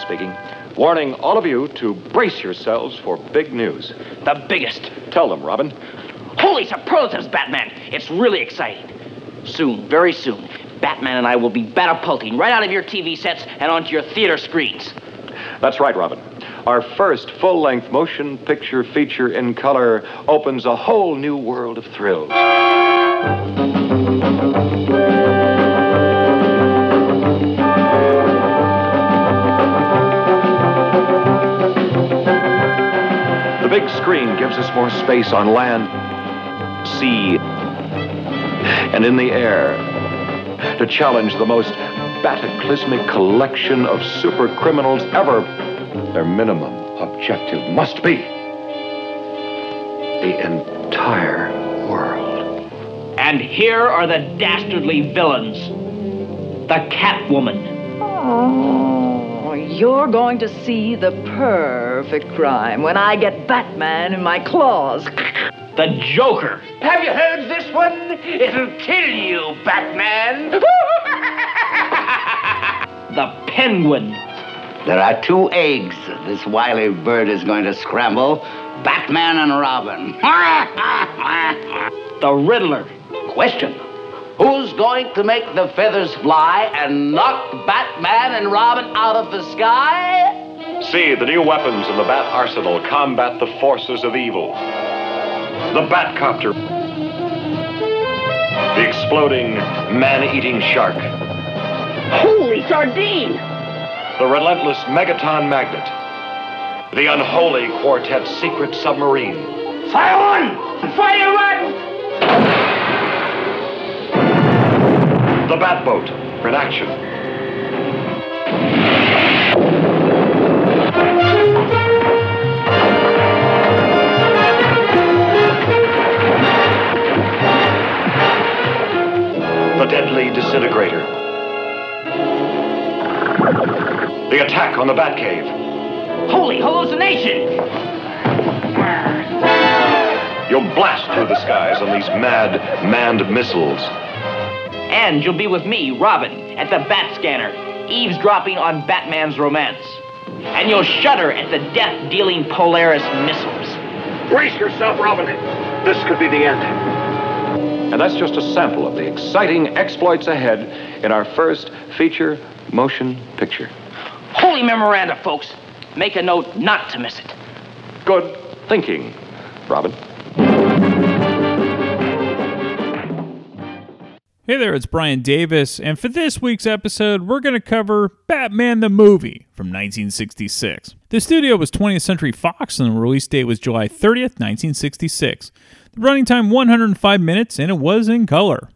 Speaking. Warning all of you to brace yourselves for big news. The biggest. Tell them, Robin. Holy superlatives, Batman! It's really exciting. Soon, very soon, Batman and I will be batapulting right out of your TV sets and onto your theater screens. That's right, Robin. Our first full length motion picture feature in color opens a whole new world of thrills. Big screen gives us more space on land, sea, and in the air to challenge the most bataclysmic collection of super criminals ever. Their minimum objective must be the entire world. And here are the dastardly villains the Catwoman, Oh, you're going to see the perfect crime when I get Batman in my claws. the Joker, Have you heard this one? It'll kill you, Batman! the Penguin, There are two eggs this wily bird is going to scramble Batman and Robin. the Riddler, Question Who's going to make the feathers fly and knock Batman and Robin out of the sky? See, the new weapons in the Bat Arsenal combat the forces of evil. The Batcopter. The exploding, man-eating shark. Holy Sardine, The relentless Megaton Magnet. The unholy Quartet Secret Submarine. Fire one! Fire one! The Batboat in action. The deadly disintegrator. The attack on the Batcave. holy hallucination, You'll blast through the skies on these mad, manned missiles. And you'll be with me, Robin, at the Bat Scanner, eavesdropping on Batman's romance. And you'll shudder at the death-dealing Polaris missiles. Brace yourself, Robin. This could be the end. And that's just a sample of the exciting exploits ahead in our first feature motion picture. Holy memoranda, folks. Make a note not to miss it. Good thinking, Robin. Hey there, it's Brian Davis, and for this week's episode, we're going to cover Batman the Movie from 1966. The studio was 20th Century Fox, and the release date was July 30th, 1966. The running time 105 minutes, and it was in color.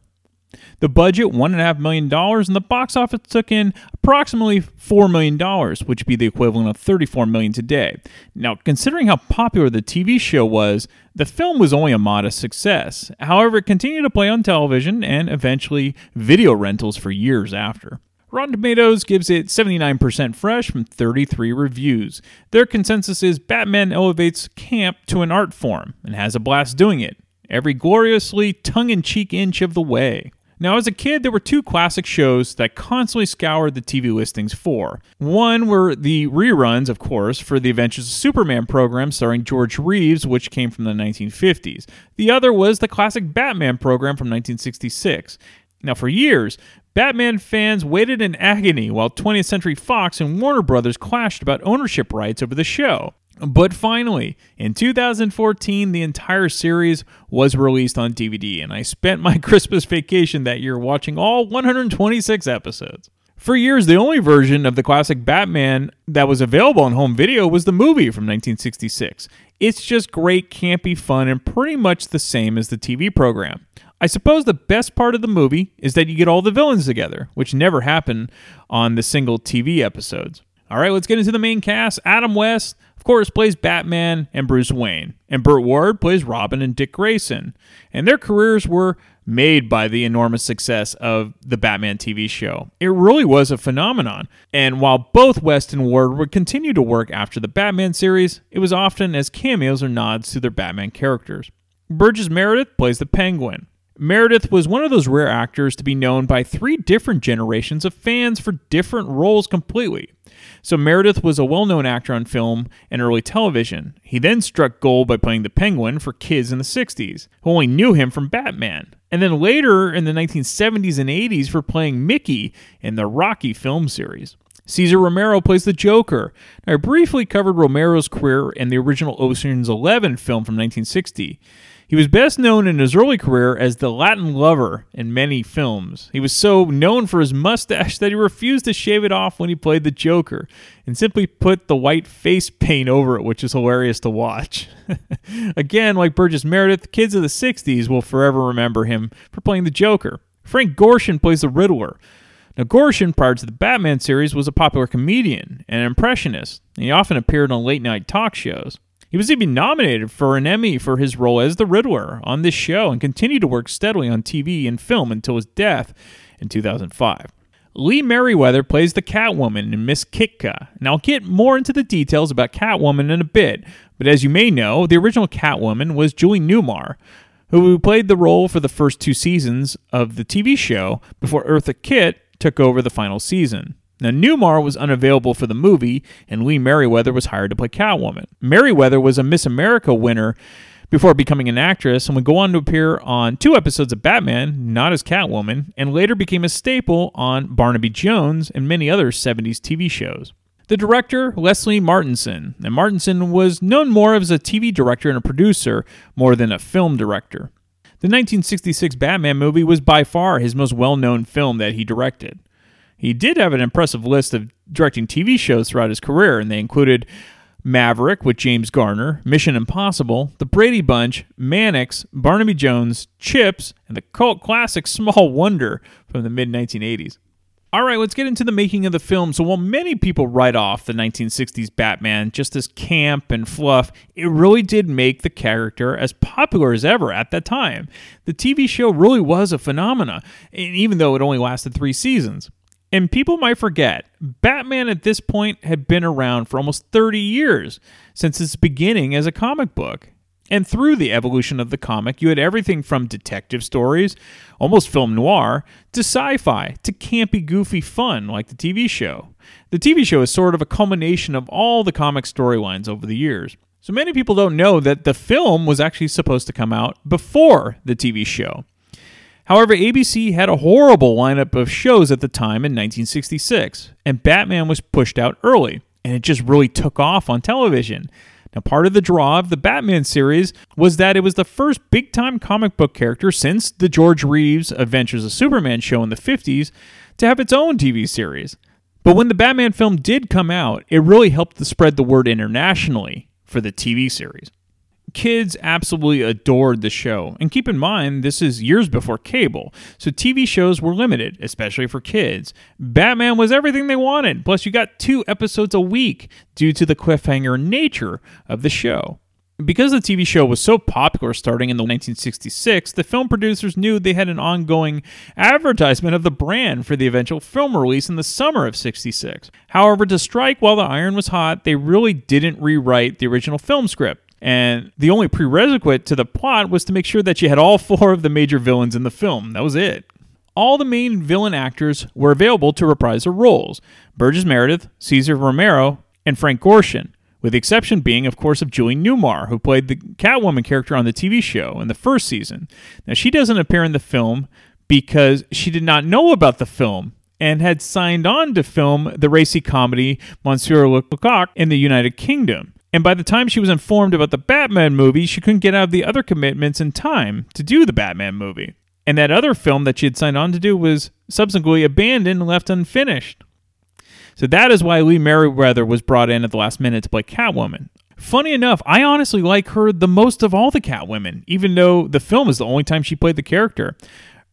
The budget $1.5 million, and the box office took in approximately $4 million, which would be the equivalent of 34 million today. Now, considering how popular the TV show was, the film was only a modest success. However, it continued to play on television and eventually video rentals for years after. Rotten Tomatoes gives it 79% fresh from 33 reviews. Their consensus is Batman elevates camp to an art form and has a blast doing it, every gloriously tongue in cheek inch of the way. Now, as a kid, there were two classic shows that constantly scoured the TV listings for. One were the reruns, of course, for the Adventures of Superman program starring George Reeves, which came from the 1950s. The other was the classic Batman program from 1966. Now, for years, Batman fans waited in agony while 20th Century Fox and Warner Brothers clashed about ownership rights over the show. But finally, in 2014, the entire series was released on DVD, and I spent my Christmas vacation that year watching all 126 episodes. For years, the only version of the classic Batman that was available on home video was the movie from 1966. It's just great, campy fun, and pretty much the same as the TV program. I suppose the best part of the movie is that you get all the villains together, which never happened on the single TV episodes. All right, let's get into the main cast. Adam West, course, plays Batman and Bruce Wayne, and Burt Ward plays Robin and Dick Grayson. And their careers were made by the enormous success of the Batman TV show. It really was a phenomenon. And while both West and Ward would continue to work after the Batman series, it was often as cameos or nods to their Batman characters. Burgess Meredith plays the Penguin. Meredith was one of those rare actors to be known by three different generations of fans for different roles completely. So Meredith was a well-known actor on film and early television. He then struck gold by playing the Penguin for kids in the 60s, who only knew him from Batman. And then later in the 1970s and 80s for playing Mickey in the Rocky film series. Cesar Romero plays the Joker. Now, I briefly covered Romero's career in the original Ocean's Eleven film from 1960. He was best known in his early career as the Latin lover in many films. He was so known for his mustache that he refused to shave it off when he played the Joker and simply put the white face paint over it, which is hilarious to watch. Again, like Burgess Meredith, kids of the 60s will forever remember him for playing the Joker. Frank Gorshin plays the Riddler. Now, Gorshin, prior to the Batman series, was a popular comedian and an impressionist, and he often appeared on late night talk shows. He was even nominated for an Emmy for his role as the Riddler on this show and continued to work steadily on TV and film until his death in 2005. Lee Meriwether plays the Catwoman in Miss Kitka, and I'll get more into the details about Catwoman in a bit, but as you may know, the original Catwoman was Julie Newmar, who played the role for the first two seasons of the TV show before Eartha Kitt took over the final season. Now, Newmar was unavailable for the movie, and Lee Meriwether was hired to play Catwoman. Meriwether was a Miss America winner before becoming an actress and would go on to appear on two episodes of Batman, not as Catwoman, and later became a staple on Barnaby Jones and many other 70s TV shows. The director, Leslie Martinson, and Martinson was known more as a TV director and a producer more than a film director. The 1966 Batman movie was by far his most well known film that he directed. He did have an impressive list of directing TV shows throughout his career, and they included Maverick with James Garner, Mission Impossible, The Brady Bunch, Mannix, Barnaby Jones, Chips, and the cult classic Small Wonder from the mid 1980s. All right, let's get into the making of the film. So, while many people write off the 1960s Batman just as camp and fluff, it really did make the character as popular as ever at that time. The TV show really was a phenomena, even though it only lasted three seasons. And people might forget, Batman at this point had been around for almost 30 years since its beginning as a comic book. And through the evolution of the comic, you had everything from detective stories, almost film noir, to sci fi, to campy, goofy fun like the TV show. The TV show is sort of a culmination of all the comic storylines over the years. So many people don't know that the film was actually supposed to come out before the TV show. However, ABC had a horrible lineup of shows at the time in 1966, and Batman was pushed out early, and it just really took off on television. Now, part of the draw of the Batman series was that it was the first big time comic book character since the George Reeves Adventures of Superman show in the 50s to have its own TV series. But when the Batman film did come out, it really helped to spread the word internationally for the TV series kids absolutely adored the show. And keep in mind, this is years before cable, so TV shows were limited, especially for kids. Batman was everything they wanted, plus, you got two episodes a week due to the cliffhanger nature of the show. Because the TV show was so popular starting in the 1966, the film producers knew they had an ongoing advertisement of the brand for the eventual film release in the summer of 66. However, to strike while the iron was hot, they really didn't rewrite the original film script. And the only prerequisite to the plot was to make sure that you had all four of the major villains in the film. That was it. All the main villain actors were available to reprise their roles Burgess Meredith, Cesar Romero, and Frank Gorshin, with the exception being, of course, of Julie Newmar, who played the Catwoman character on the TV show in the first season. Now, she doesn't appear in the film because she did not know about the film and had signed on to film the racy comedy Monsieur Lecoq in the United Kingdom. And by the time she was informed about the Batman movie, she couldn't get out of the other commitments in time to do the Batman movie. And that other film that she had signed on to do was subsequently abandoned and left unfinished. So that is why Lee Meriwether was brought in at the last minute to play Catwoman. Funny enough, I honestly like her the most of all the Catwomen, even though the film is the only time she played the character.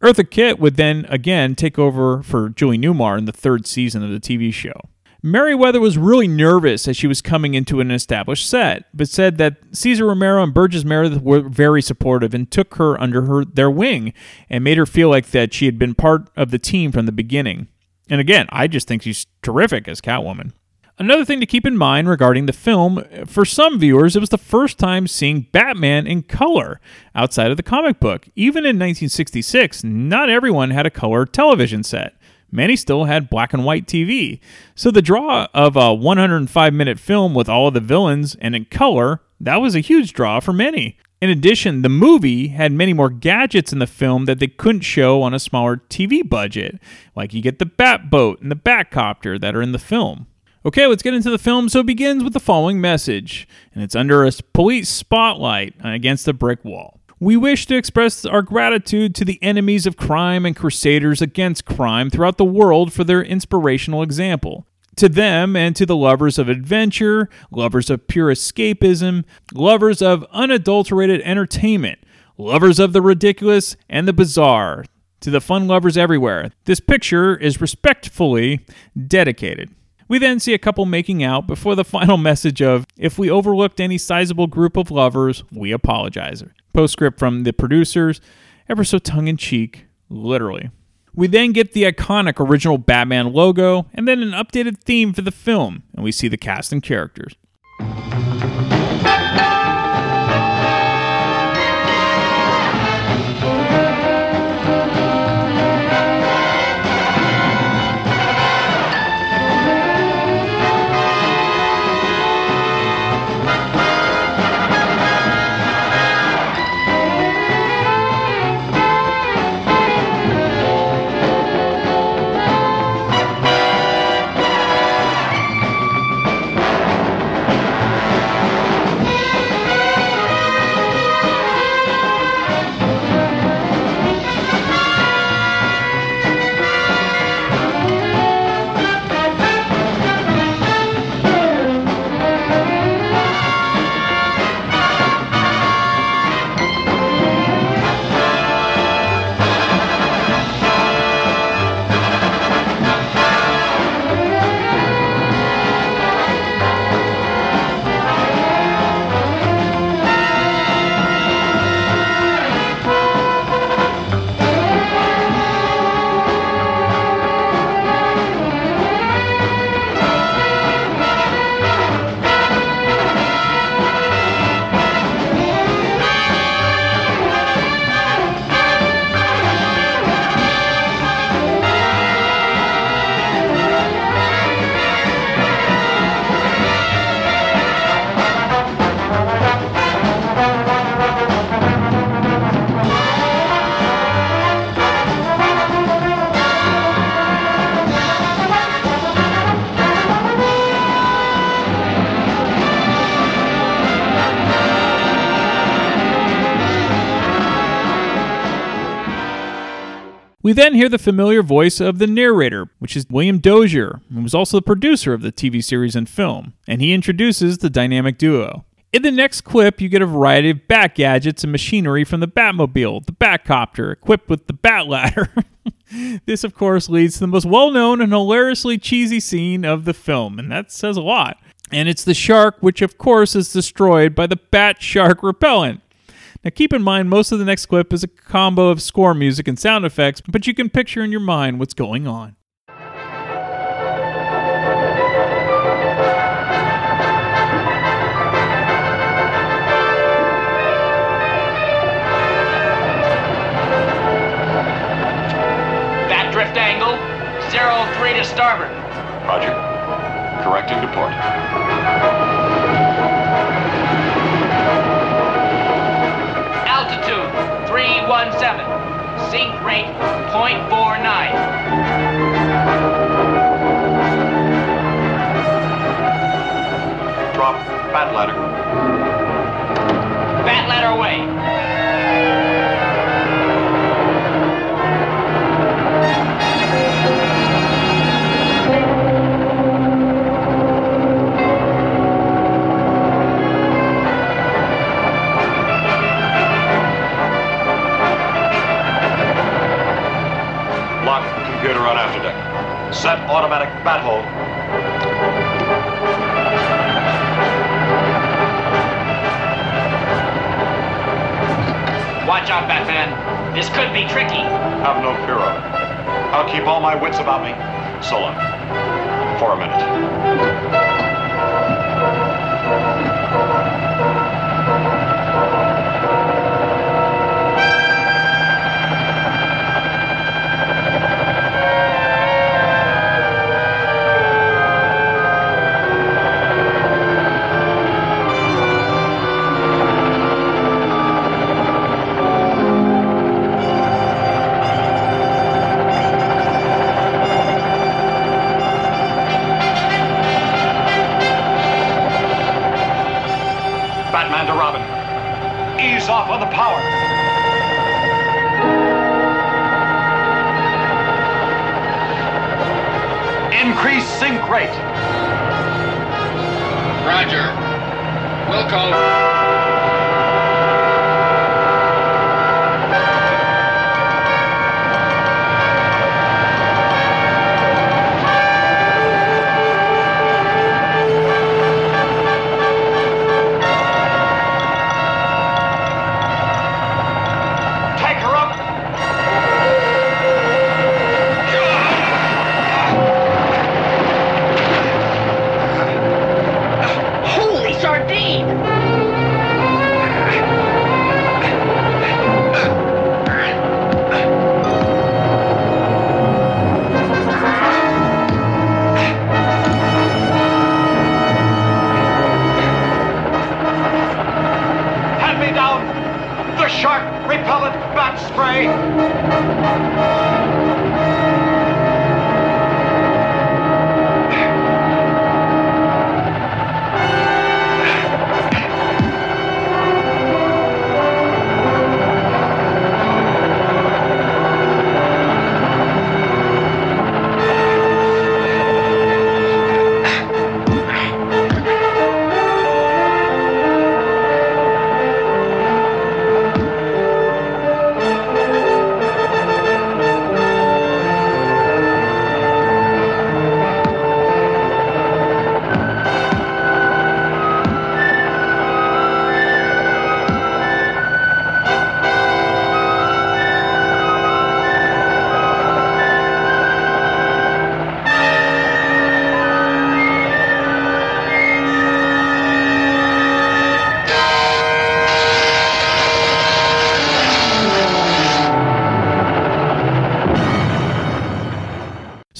Eartha Kitt would then again take over for Julie Newmar in the third season of the TV show. Meriwether was really nervous as she was coming into an established set, but said that Cesar Romero and Burgess Meredith were very supportive and took her under her their wing and made her feel like that she had been part of the team from the beginning. And again, I just think she's terrific as Catwoman. Another thing to keep in mind regarding the film, for some viewers, it was the first time seeing Batman in color outside of the comic book. Even in 1966, not everyone had a color television set many still had black and white TV. So the draw of a 105 minute film with all of the villains and in color, that was a huge draw for many. In addition, the movie had many more gadgets in the film that they couldn't show on a smaller TV budget. Like you get the Batboat and the Batcopter that are in the film. Okay, let's get into the film. So it begins with the following message, and it's under a police spotlight against a brick wall. We wish to express our gratitude to the enemies of crime and crusaders against crime throughout the world for their inspirational example. To them and to the lovers of adventure, lovers of pure escapism, lovers of unadulterated entertainment, lovers of the ridiculous and the bizarre, to the fun lovers everywhere, this picture is respectfully dedicated. We then see a couple making out before the final message of, if we overlooked any sizable group of lovers, we apologize. Postscript from the producers, ever so tongue in cheek, literally. We then get the iconic original Batman logo and then an updated theme for the film, and we see the cast and characters. We then hear the familiar voice of the narrator, which is William Dozier, who was also the producer of the TV series and film, and he introduces the dynamic duo. In the next clip, you get a variety of bat gadgets and machinery from the Batmobile, the Batcopter, equipped with the Bat Ladder. this, of course, leads to the most well known and hilariously cheesy scene of the film, and that says a lot. And it's the shark, which, of course, is destroyed by the Bat Shark repellent. Now, keep in mind, most of the next clip is a combo of score music and sound effects, but you can picture in your mind what's going on. Bat drift angle, zero three to starboard. Roger. Correcting to port. 317. Sink rate, 0.49. Drop. Bat ladder. Bat ladder away. set automatic battle. Watch out, Batman. This could be tricky. Have no fear of it. I'll keep all my wits about me. So long. For a minute. Off on the power. Increase sink rate. Roger. Will Take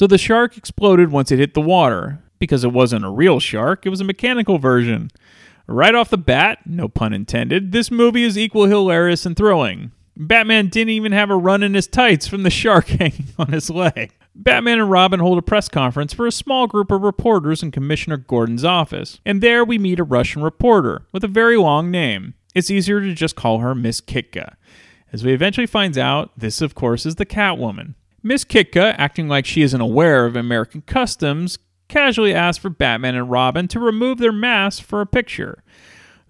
So the shark exploded once it hit the water. Because it wasn't a real shark, it was a mechanical version. Right off the bat, no pun intended, this movie is equal hilarious and thrilling. Batman didn't even have a run in his tights from the shark hanging on his leg. Batman and Robin hold a press conference for a small group of reporters in Commissioner Gordon's office, and there we meet a Russian reporter with a very long name. It's easier to just call her Miss Kitka. As we eventually find out, this, of course, is the Catwoman. Miss Kitka, acting like she isn't aware of American customs, casually asks for Batman and Robin to remove their masks for a picture.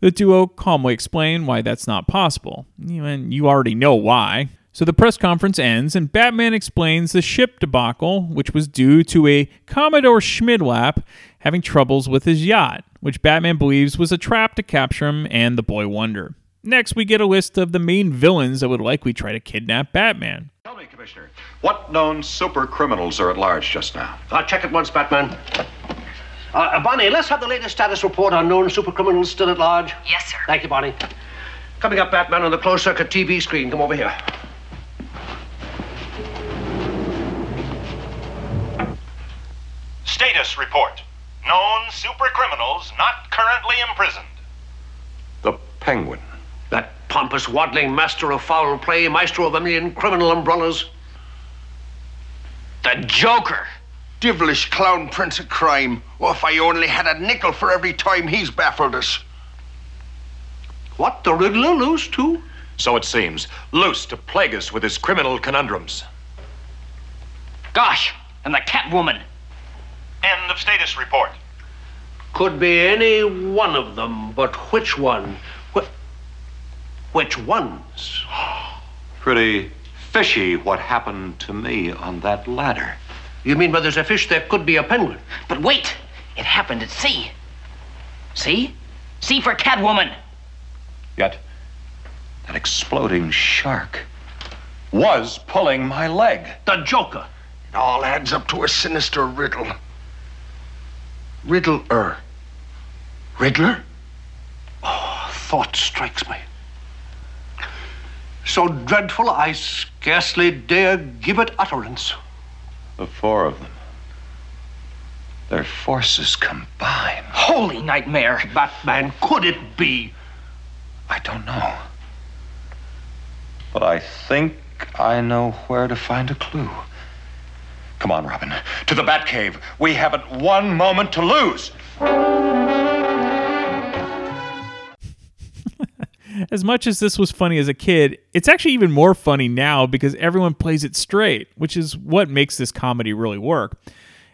The duo calmly explain why that's not possible, and you already know why. So the press conference ends, and Batman explains the ship debacle, which was due to a Commodore Schmidlap having troubles with his yacht, which Batman believes was a trap to capture him and the Boy Wonder. Next, we get a list of the main villains that would likely try to kidnap Batman. Tell me, Commissioner, what known super criminals are at large just now? I'll check at once, Batman. Uh, uh, Bonnie, let's have the latest status report on known super criminals still at large. Yes, sir. Thank you, Bonnie. Coming up, Batman, on the closed circuit TV screen. Come over here. Status report. Known super criminals not currently imprisoned. The Penguin. That pompous, waddling master of foul play, maestro of a million criminal umbrellas. The Joker. Devilish clown prince of crime. Oh, if I only had a nickel for every time he's baffled us. What, the Riddler loose, too? So it seems. Loose to plague us with his criminal conundrums. Gosh, and the Catwoman. End of status report. Could be any one of them, but which one? Wh- which ones? Pretty fishy what happened to me on that ladder. You mean where there's a fish, there could be a penguin? But wait, it happened at sea. See? C for Catwoman. Yet, that An exploding shark was pulling my leg. The Joker. It all adds up to a sinister riddle. Riddle-er. Riddler? Oh, thought strikes me. So dreadful I scarcely dare give it utterance. The four of them. Their forces combined. Holy nightmare. Batman, could it be? I don't know. But I think I know where to find a clue. Come on, Robin. To the Batcave. We haven't one moment to lose. As much as this was funny as a kid, it's actually even more funny now because everyone plays it straight, which is what makes this comedy really work.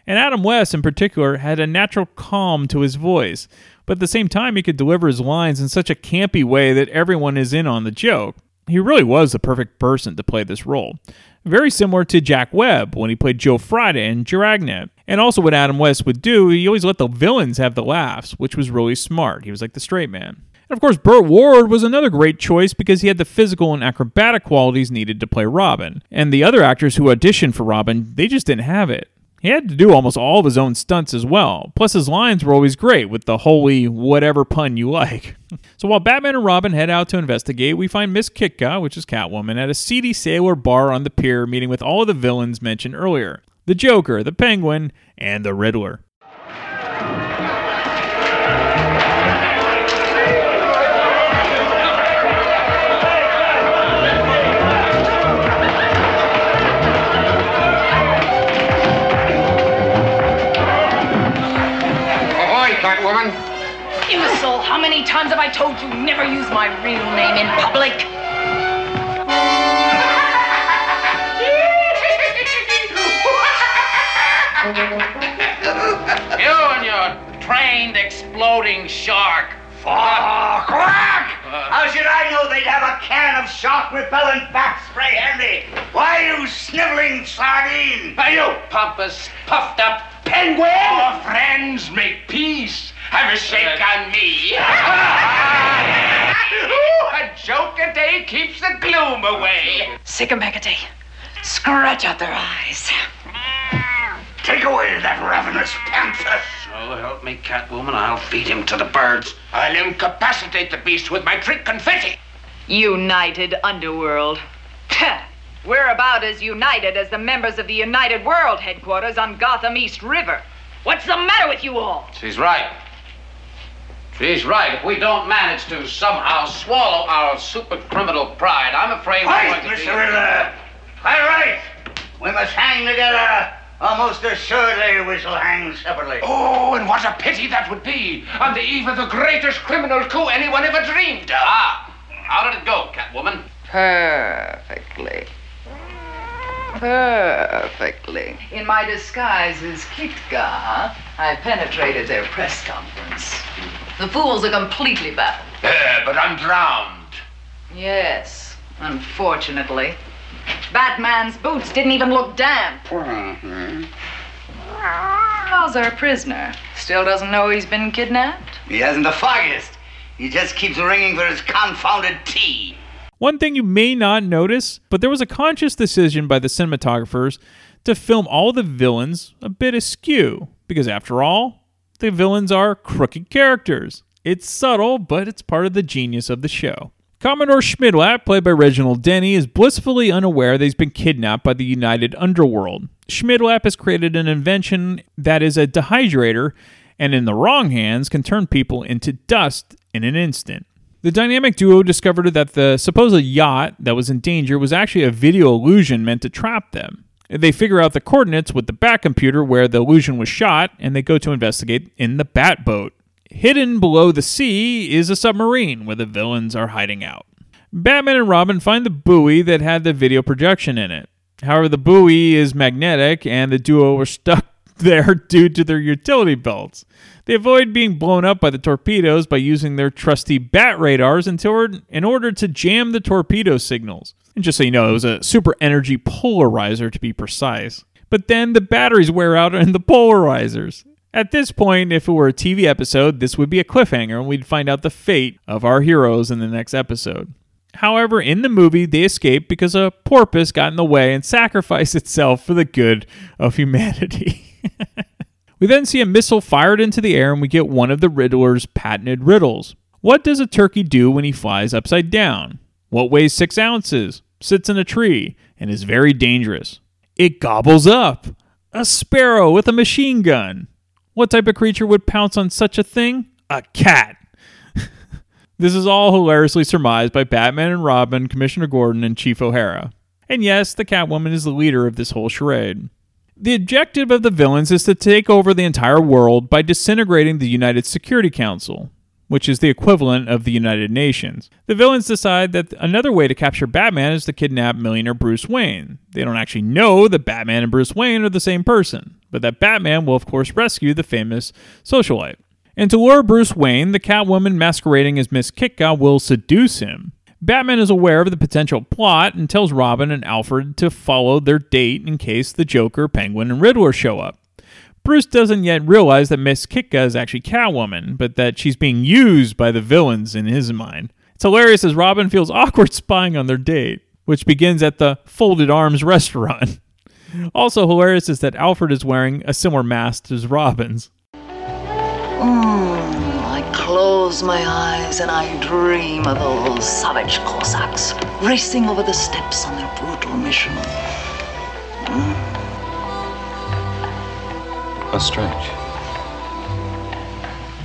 And Adam West, in particular, had a natural calm to his voice, but at the same time, he could deliver his lines in such a campy way that everyone is in on the joke. He really was the perfect person to play this role. Very similar to Jack Webb when he played Joe Friday in Dragnet. And also, what Adam West would do, he always let the villains have the laughs, which was really smart. He was like the straight man. And of course, Burt Ward was another great choice because he had the physical and acrobatic qualities needed to play Robin. And the other actors who auditioned for Robin, they just didn't have it. He had to do almost all of his own stunts as well. Plus, his lines were always great with the holy whatever pun you like. so while Batman and Robin head out to investigate, we find Miss Kitka, which is Catwoman, at a seedy sailor bar on the pier meeting with all of the villains mentioned earlier the Joker, the Penguin, and the Riddler. How many times have I told you never use my real name in public? You and your trained exploding shark. Ah, oh, quack! Uh. How should I know they'd have a can of shark repellent Bat spray handy? Why, you sniveling sardine! Are you pompous, puffed up penguin? Our friends make peace. Have a shake on me. Ooh, a joke a day keeps the gloom away. Sycamacate, scratch out their eyes. Take away that ravenous panther. So help me, Catwoman, I'll feed him to the birds. I'll incapacitate the beast with my trick confetti. United Underworld. We're about as united as the members of the United World headquarters on Gotham East River. What's the matter with you all? She's right. She's right. If we don't manage to somehow swallow our super criminal pride, I'm afraid we're Right, going to be... Mr. Riddler. All right. We must hang together. Almost assuredly, we shall hang separately. Oh, and what a pity that would be on the eve of the greatest criminal coup anyone ever dreamed of. Ah, how did it go, Catwoman? Perfectly. Perfectly. In my disguise as Kitka, I penetrated their press conference. The fools are completely baffled. Uh, but I'm drowned. Yes, unfortunately. Batman's boots didn't even look damp. How's our prisoner? Still doesn't know he's been kidnapped? He hasn't the foggiest. He just keeps ringing for his confounded tea. One thing you may not notice, but there was a conscious decision by the cinematographers to film all the villains a bit askew, because after all, the villains are crooked characters. It's subtle, but it's part of the genius of the show. Commodore Schmidlap, played by Reginald Denny, is blissfully unaware that he's been kidnapped by the United Underworld. Schmidlap has created an invention that is a dehydrator and, in the wrong hands, can turn people into dust in an instant. The dynamic duo discovered that the supposed yacht that was in danger was actually a video illusion meant to trap them. They figure out the coordinates with the Bat computer where the illusion was shot, and they go to investigate in the Bat boat. Hidden below the sea is a submarine where the villains are hiding out. Batman and Robin find the buoy that had the video projection in it. However, the buoy is magnetic, and the duo are stuck there due to their utility belts. They avoid being blown up by the torpedoes by using their trusty bat radars in order to jam the torpedo signals. And just so you know, it was a super energy polarizer to be precise. But then the batteries wear out in the polarizers. At this point, if it were a TV episode, this would be a cliffhanger and we'd find out the fate of our heroes in the next episode. However, in the movie, they escape because a porpoise got in the way and sacrificed itself for the good of humanity. we then see a missile fired into the air and we get one of the Riddler's patented riddles. What does a turkey do when he flies upside down? What weighs six ounces, sits in a tree, and is very dangerous? It gobbles up! A sparrow with a machine gun! What type of creature would pounce on such a thing? A cat! this is all hilariously surmised by Batman and Robin, Commissioner Gordon, and Chief O'Hara. And yes, the Catwoman is the leader of this whole charade. The objective of the villains is to take over the entire world by disintegrating the United Security Council, which is the equivalent of the United Nations. The villains decide that another way to capture Batman is to kidnap millionaire Bruce Wayne. They don't actually know that Batman and Bruce Wayne are the same person, but that Batman will, of course, rescue the famous socialite. And to lure Bruce Wayne, the Catwoman masquerading as Miss Kitka will seduce him. Batman is aware of the potential plot and tells Robin and Alfred to follow their date in case the Joker, Penguin, and Riddler show up. Bruce doesn't yet realize that Miss Kitka is actually Catwoman, but that she's being used by the villains in his mind. It's hilarious as Robin feels awkward spying on their date, which begins at the Folded Arms restaurant. Also hilarious is that Alfred is wearing a similar mask as Robin's. Mm, I close my eyes and I dream of those savage Cossacks racing over the steppes on their brutal mission. Mm. How strange.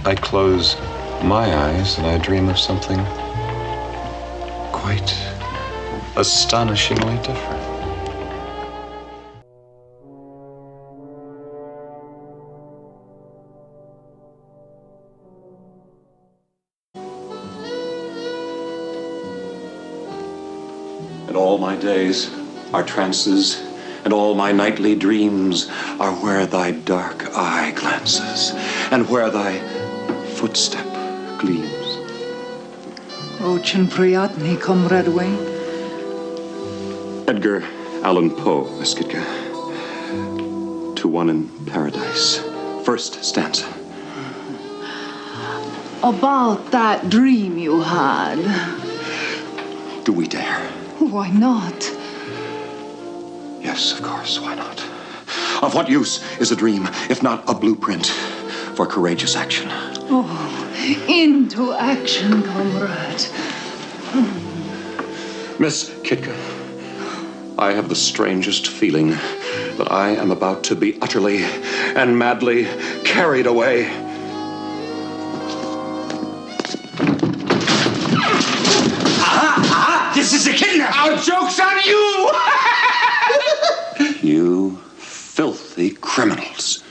I close my eyes and I dream of something quite astonishingly different. And all my days are trances and all my nightly dreams are where thy dark eye glances, and where thy footstep gleams. Oh, me, comrade Wayne. Edgar Allan Poe, Miss Kitka. To one in paradise. First stanza. About that dream you had. Do we dare? Why not? Yes, of course, why not? Of what use is a dream if not a blueprint for courageous action? Oh, into action, comrade. Miss Kitka, I have the strangest feeling that I am about to be utterly and madly carried away. Aha! Aha! This is a kidnap! Our joke's on you! You filthy criminals.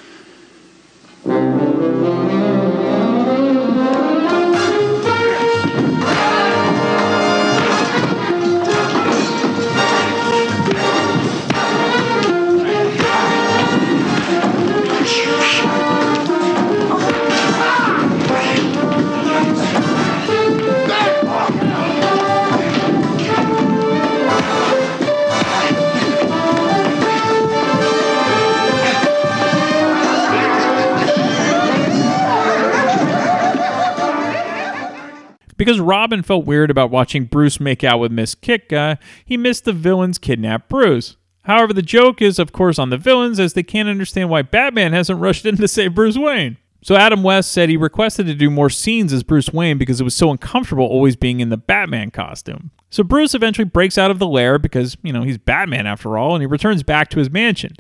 Because Robin felt weird about watching Bruce make out with Miss Kitka, he missed the villains kidnap Bruce. However, the joke is, of course, on the villains as they can't understand why Batman hasn't rushed in to save Bruce Wayne. So Adam West said he requested to do more scenes as Bruce Wayne because it was so uncomfortable always being in the Batman costume. So Bruce eventually breaks out of the lair because, you know, he's Batman after all, and he returns back to his mansion.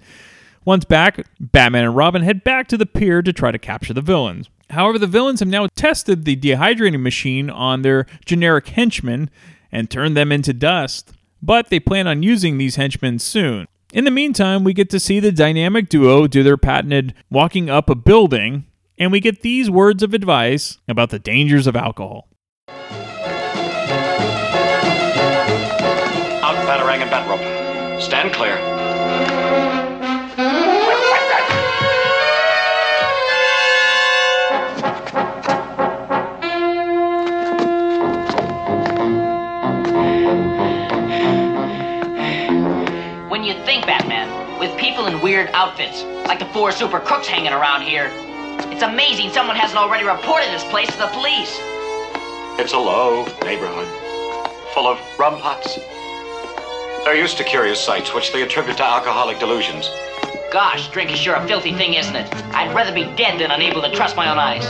Once back, Batman and Robin head back to the pier to try to capture the villains. However, the villains have now tested the dehydrating machine on their generic henchmen and turned them into dust. But they plan on using these henchmen soon. In the meantime, we get to see the dynamic duo do their patented walking up a building, and we get these words of advice about the dangers of alcohol. Out Batarang and Batrope. Stand clear. People in weird outfits, like the four super crooks hanging around here, it's amazing someone hasn't already reported this place to the police. It's a low neighborhood. full of rum pots. They're used to curious sights, which they attribute to alcoholic delusions. Gosh, drink is sure a filthy thing, isn't it? I'd rather be dead than unable to trust my own eyes.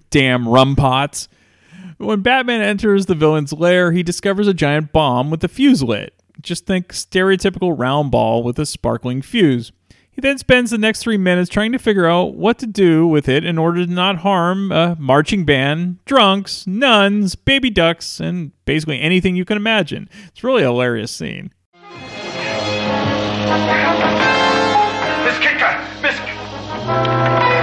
Damn rum pots. When Batman enters the villain's lair, he discovers a giant bomb with a fuse lit. Just think stereotypical round ball with a sparkling fuse. He then spends the next three minutes trying to figure out what to do with it in order to not harm a marching band, drunks, nuns, baby ducks, and basically anything you can imagine. It's really a hilarious scene. Miss! Miss...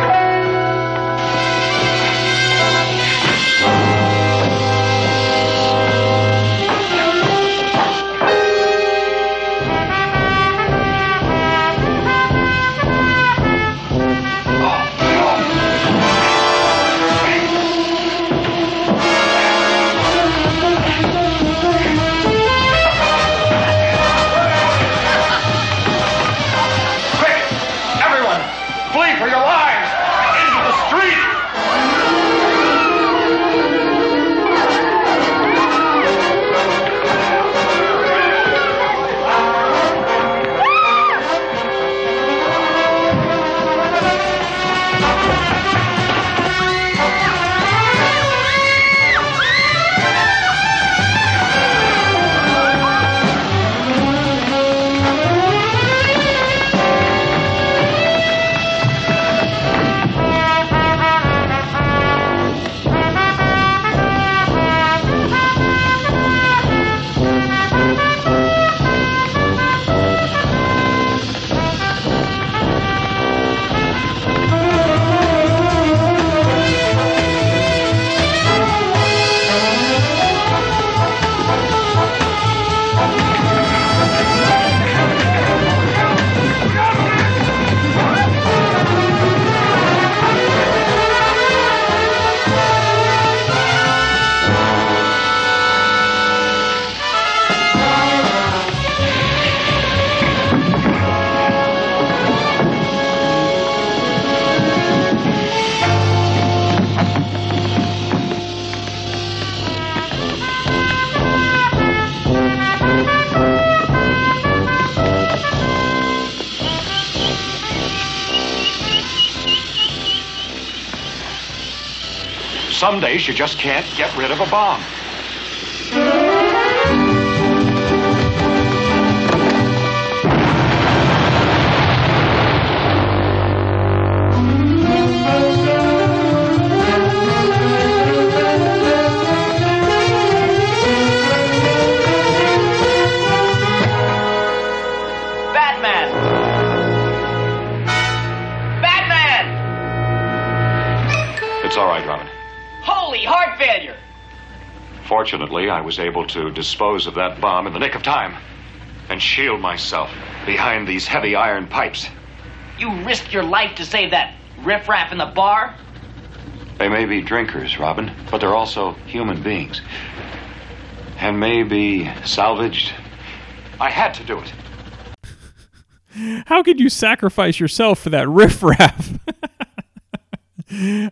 you just can't get rid of a bomb. Fortunately, I was able to dispose of that bomb in the nick of time and shield myself behind these heavy iron pipes. You risked your life to save that riffraff in the bar? They may be drinkers, Robin, but they're also human beings. And may be salvaged. I had to do it. How could you sacrifice yourself for that riffraff?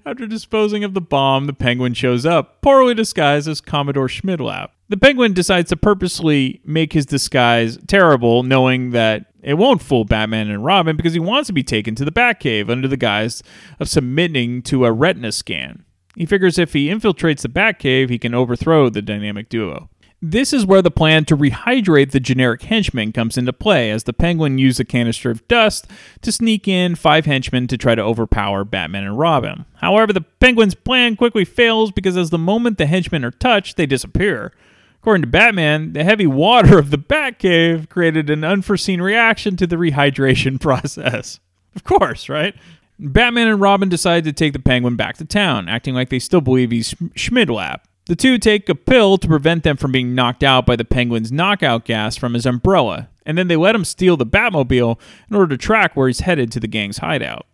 After disposing of the bomb, the penguin shows up, poorly disguised as Commodore Schmidlap. The penguin decides to purposely make his disguise terrible, knowing that it won't fool Batman and Robin because he wants to be taken to the Batcave under the guise of submitting to a retina scan. He figures if he infiltrates the Batcave, he can overthrow the dynamic duo. This is where the plan to rehydrate the generic henchmen comes into play, as the penguin used a canister of dust to sneak in five henchmen to try to overpower Batman and Robin. However, the penguin's plan quickly fails because as the moment the henchmen are touched, they disappear. According to Batman, the heavy water of the Batcave created an unforeseen reaction to the rehydration process. Of course, right? Batman and Robin decide to take the penguin back to town, acting like they still believe he's Sch- Schmidlap. The two take a pill to prevent them from being knocked out by the penguin's knockout gas from his umbrella, and then they let him steal the Batmobile in order to track where he's headed to the gang's hideout.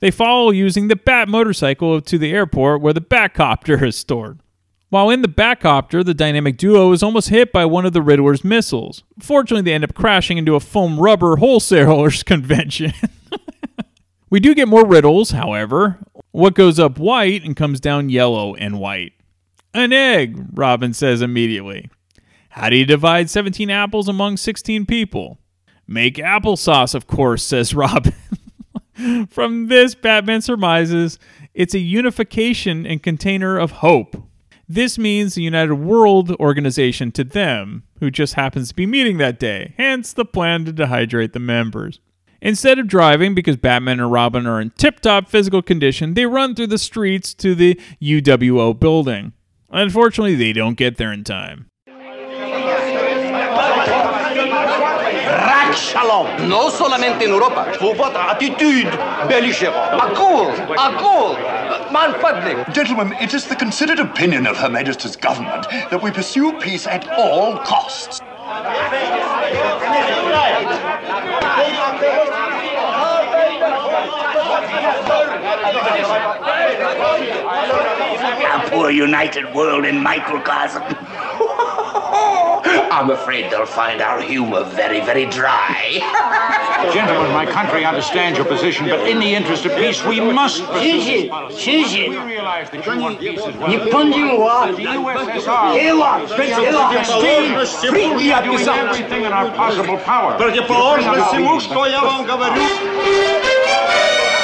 They follow using the Bat motorcycle to the airport where the Batcopter is stored. While in the Batcopter, the dynamic duo is almost hit by one of the Riddler's missiles. Fortunately, they end up crashing into a foam rubber wholesalers convention. we do get more riddles, however. What goes up white and comes down yellow and white? An egg, Robin says immediately. How do you divide 17 apples among 16 people? Make applesauce, of course, says Robin. From this, Batman surmises it's a unification and container of hope. This means the United World Organization to them, who just happens to be meeting that day, hence the plan to dehydrate the members. Instead of driving, because Batman and Robin are in tip top physical condition, they run through the streets to the UWO building. Unfortunately, they don't get there in time. Rack Shalom. No solamente en Europa. Pour votre attitude belligérante. À cause, à cause, man public. Gentlemen, it is the considered opinion of Her Majesty's government that we pursue peace at all costs. Our poor united world in microcosm. I'm afraid they'll find our humor very, very dry. Gentlemen, my country understands your position, but in the interest of peace, we must pursue this policy. We realize that you want peace as We're doing everything in our possible power. to bring about peace.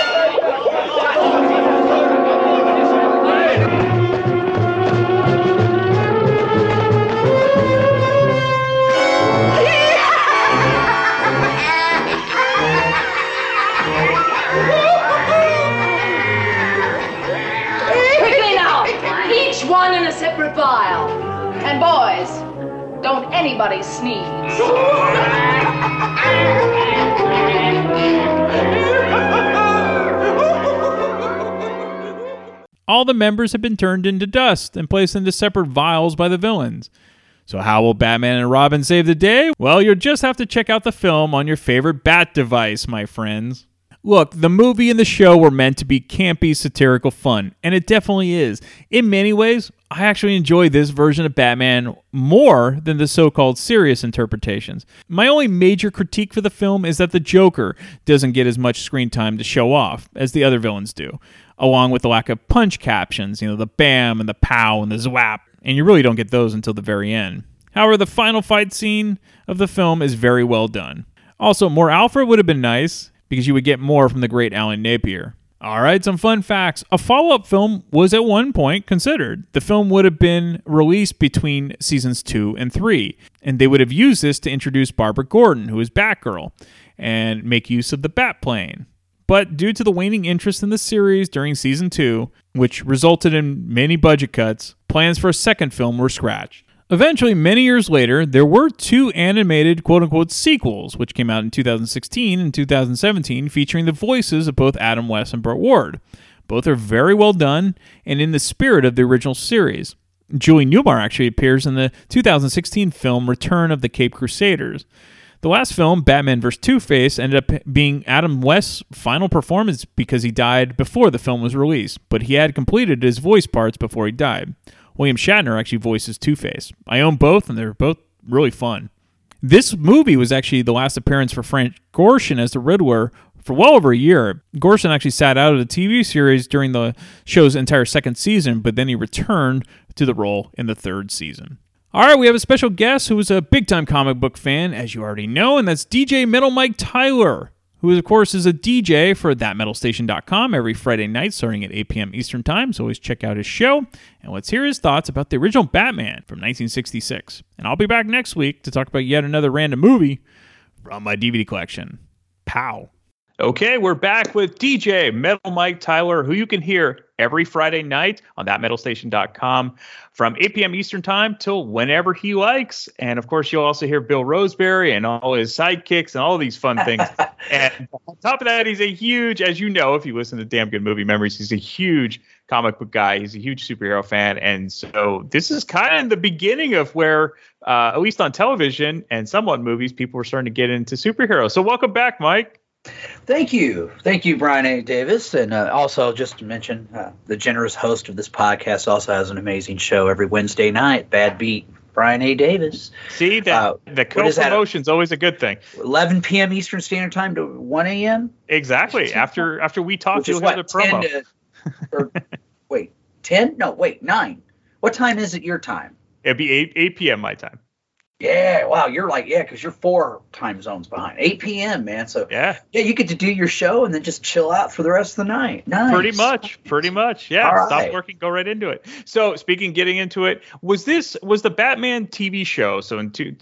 Each one in a separate vial. And boys, don't anybody sneeze. All the members have been turned into dust and placed into separate vials by the villains. So, how will Batman and Robin save the day? Well, you'll just have to check out the film on your favorite bat device, my friends. Look, the movie and the show were meant to be campy, satirical fun, and it definitely is. In many ways, I actually enjoy this version of Batman more than the so called serious interpretations. My only major critique for the film is that the Joker doesn't get as much screen time to show off as the other villains do, along with the lack of punch captions, you know, the bam and the pow and the zwap, and you really don't get those until the very end. However, the final fight scene of the film is very well done. Also, more Alfred would have been nice because you would get more from the great Alan Napier. All right, some fun facts. A follow up film was at one point considered. The film would have been released between seasons two and three, and they would have used this to introduce Barbara Gordon, who is Batgirl, and make use of the Batplane. But due to the waning interest in the series during season two, which resulted in many budget cuts, plans for a second film were scratched. Eventually, many years later, there were two animated quote unquote sequels, which came out in 2016 and 2017, featuring the voices of both Adam West and Burt Ward. Both are very well done and in the spirit of the original series. Julie Newmar actually appears in the 2016 film Return of the Cape Crusaders. The last film, Batman vs. Two Face, ended up being Adam West's final performance because he died before the film was released, but he had completed his voice parts before he died. William Shatner actually voices Two Face. I own both, and they're both really fun. This movie was actually the last appearance for Frank Gorshin as the Riddler for well over a year. Gorshin actually sat out of the TV series during the show's entire second season, but then he returned to the role in the third season. All right, we have a special guest who is a big time comic book fan, as you already know, and that's DJ Metal Mike Tyler, who, of course, is a DJ for thatmetalstation.com every Friday night starting at 8 p.m. Eastern Time. So always check out his show. And let's hear his thoughts about the original Batman from 1966. And I'll be back next week to talk about yet another random movie from my DVD collection. Pow. Okay, we're back with DJ Metal Mike Tyler, who you can hear every Friday night on thatmetalstation.com from 8 p.m. Eastern Time till whenever he likes. And of course, you'll also hear Bill Roseberry and all his sidekicks and all these fun things. and on top of that, he's a huge, as you know, if you listen to Damn Good Movie Memories, he's a huge comic book guy. He's a huge superhero fan, and so this is kind of the beginning of where, uh, at least on television and somewhat movies, people were starting to get into superheroes. So welcome back, Mike. Thank you. Thank you, Brian A. Davis. And uh, also, just to mention, uh, the generous host of this podcast also has an amazing show every Wednesday night, Bad Beat. Brian A. Davis. See that uh, the co-promotion's always a good thing. 11 p.m. Eastern Standard Time to 1 a.m. Exactly. After after we talk, you'll have the promo. To, or, wait, 10? No, wait, 9. What time is it your time? It'd be 8 8 p.m. my time. Yeah, wow, you're like yeah, because you're four time zones behind. 8 p.m. man, so yeah, yeah, you get to do your show and then just chill out for the rest of the night. Nice. Pretty much, pretty much. Yeah, All stop right. working, go right into it. So speaking, getting into it, was this was the Batman TV show? So in two,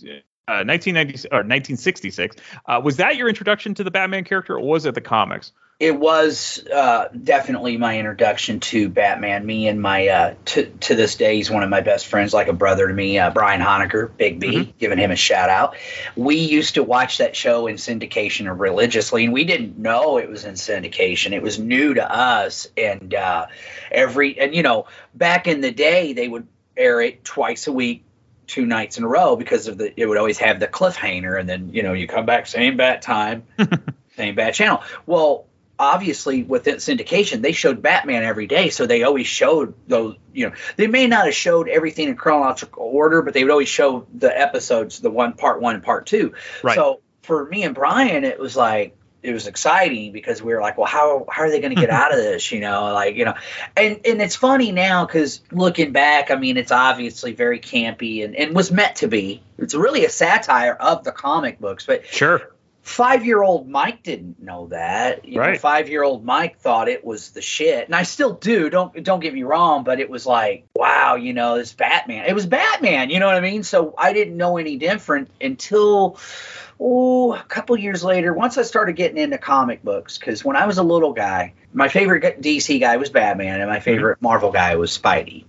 uh, 1990 or 1966, uh, was that your introduction to the Batman character, or was it the comics? it was uh, definitely my introduction to Batman. Me and my uh, to to this day, he's one of my best friends, like a brother to me. Uh, Brian Honaker, Big B, mm-hmm. giving him a shout out. We used to watch that show in syndication religiously, and we didn't know it was in syndication. It was new to us, and uh, every and you know back in the day, they would air it twice a week two nights in a row because of the it would always have the cliffhanger and then you know you come back same bat time same bat channel well obviously with syndication they showed batman every day so they always showed those you know they may not have showed everything in chronological order but they would always show the episodes the one part one and part two right. so for me and brian it was like it was exciting because we were like well how how are they going to get out of this you know like you know and and it's funny now because looking back i mean it's obviously very campy and, and was meant to be it's really a satire of the comic books but sure five year old Mike didn't know that. You right. Five year old Mike thought it was the shit, and I still do. Don't don't get me wrong, but it was like, wow, you know, this Batman. It was Batman. You know what I mean? So I didn't know any different until. Oh, a couple years later, once I started getting into comic books, because when I was a little guy, my favorite DC guy was Batman, and my favorite mm-hmm. Marvel guy was Spidey.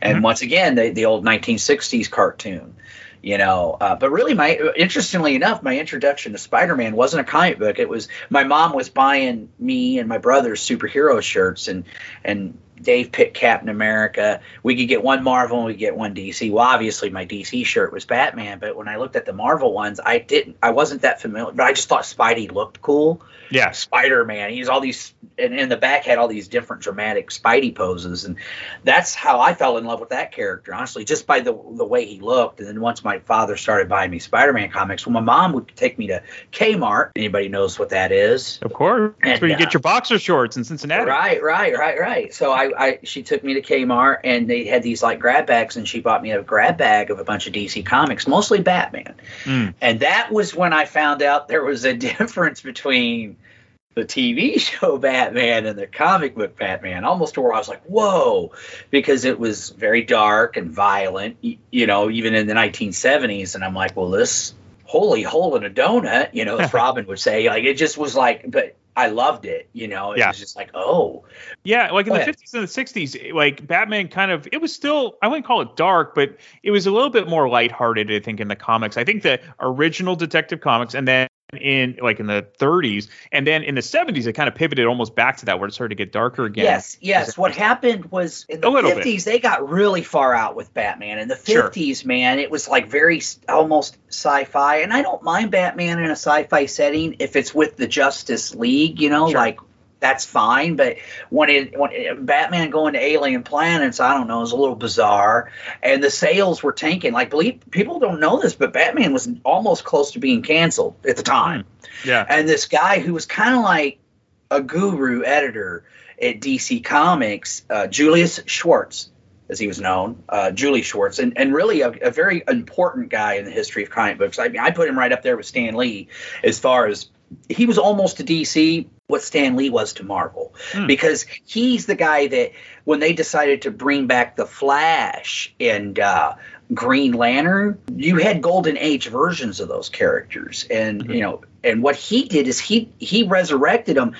And mm-hmm. once again, the, the old 1960s cartoon you know. Uh, but really, my interestingly enough, my introduction to Spider-Man wasn't a comic book. It was my mom was buying me and my brother superhero shirts, and and Dave picked Captain America. We could get one Marvel and we get one DC. Well, obviously my DC shirt was Batman, but when I looked at the Marvel ones, I didn't. I wasn't that familiar, but I just thought Spidey looked cool. Yeah, Spider Man. He's all these, and in the back had all these different dramatic Spidey poses, and that's how I fell in love with that character. Honestly, just by the the way he looked. And then once my father started buying me Spider Man comics, well, my mom would take me to Kmart. Anybody knows what that is? Of course, that's and, where you uh, get your boxer shorts in Cincinnati. Right, right, right, right. So I, I, she took me to Kmart, and they had these like grab bags, and she bought me a grab bag of a bunch of DC comics, mostly Batman. Mm. And that was when I found out there was a difference between the TV show Batman and the comic book Batman, almost to where I was like, whoa, because it was very dark and violent, you know, even in the 1970s. And I'm like, well, this holy hole in a donut, you know, as Robin would say, like it just was like, but I loved it, you know, it yeah. was just like, oh. Yeah, like in the 50s and the 60s, like Batman kind of, it was still, I wouldn't call it dark, but it was a little bit more lighthearted, I think, in the comics. I think the original Detective Comics and then in like in the 30s and then in the 70s it kind of pivoted almost back to that where it started to get darker again yes yes what happened was in the 50s bit. they got really far out with batman in the 50s sure. man it was like very almost sci-fi and i don't mind batman in a sci-fi setting if it's with the justice league you know sure. like that's fine. But when it when it, Batman going to alien planets, I don't know, is a little bizarre. And the sales were tanking. Like, believe people don't know this, but Batman was almost close to being canceled at the time. Yeah. And this guy who was kind of like a guru editor at DC Comics, uh, Julius Schwartz. As he was known, uh, Julie Schwartz, and, and really a, a very important guy in the history of comic books. I mean, I put him right up there with Stan Lee as far as he was almost to DC what Stan Lee was to Marvel hmm. because he's the guy that when they decided to bring back the Flash and uh, Green Lantern, you had Golden Age versions of those characters, and mm-hmm. you know, and what he did is he he resurrected them.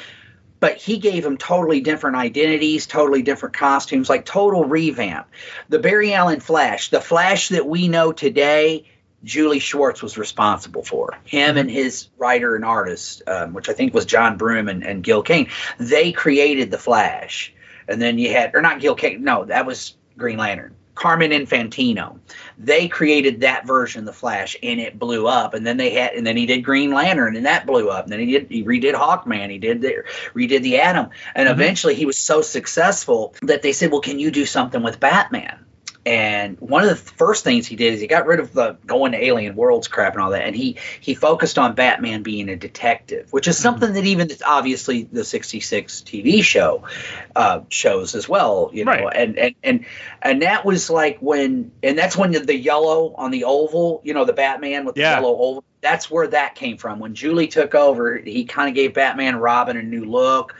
But he gave them totally different identities, totally different costumes, like total revamp. The Barry Allen Flash, the Flash that we know today, Julie Schwartz was responsible for. Him and his writer and artist, um, which I think was John Broome and, and Gil Kane, they created the Flash. and then you had or not Gil Kane. No, that was Green Lantern. Carmine Infantino. They created that version of the Flash, and it blew up. And then they had, and then he did Green Lantern, and that blew up. And then he did, he redid Hawkman, he did the, redid the Atom, and eventually he was so successful that they said, "Well, can you do something with Batman?" And one of the first things he did is he got rid of the going to alien worlds crap and all that, and he he focused on Batman being a detective, which is something that even obviously the '66 TV show uh, shows as well, you know. And and and and that was like when, and that's when the, the yellow on the oval, you know, the Batman with the Yeah. yellow oval. That's where that came from. When Julie took over, he kind of gave Batman Robin a new look,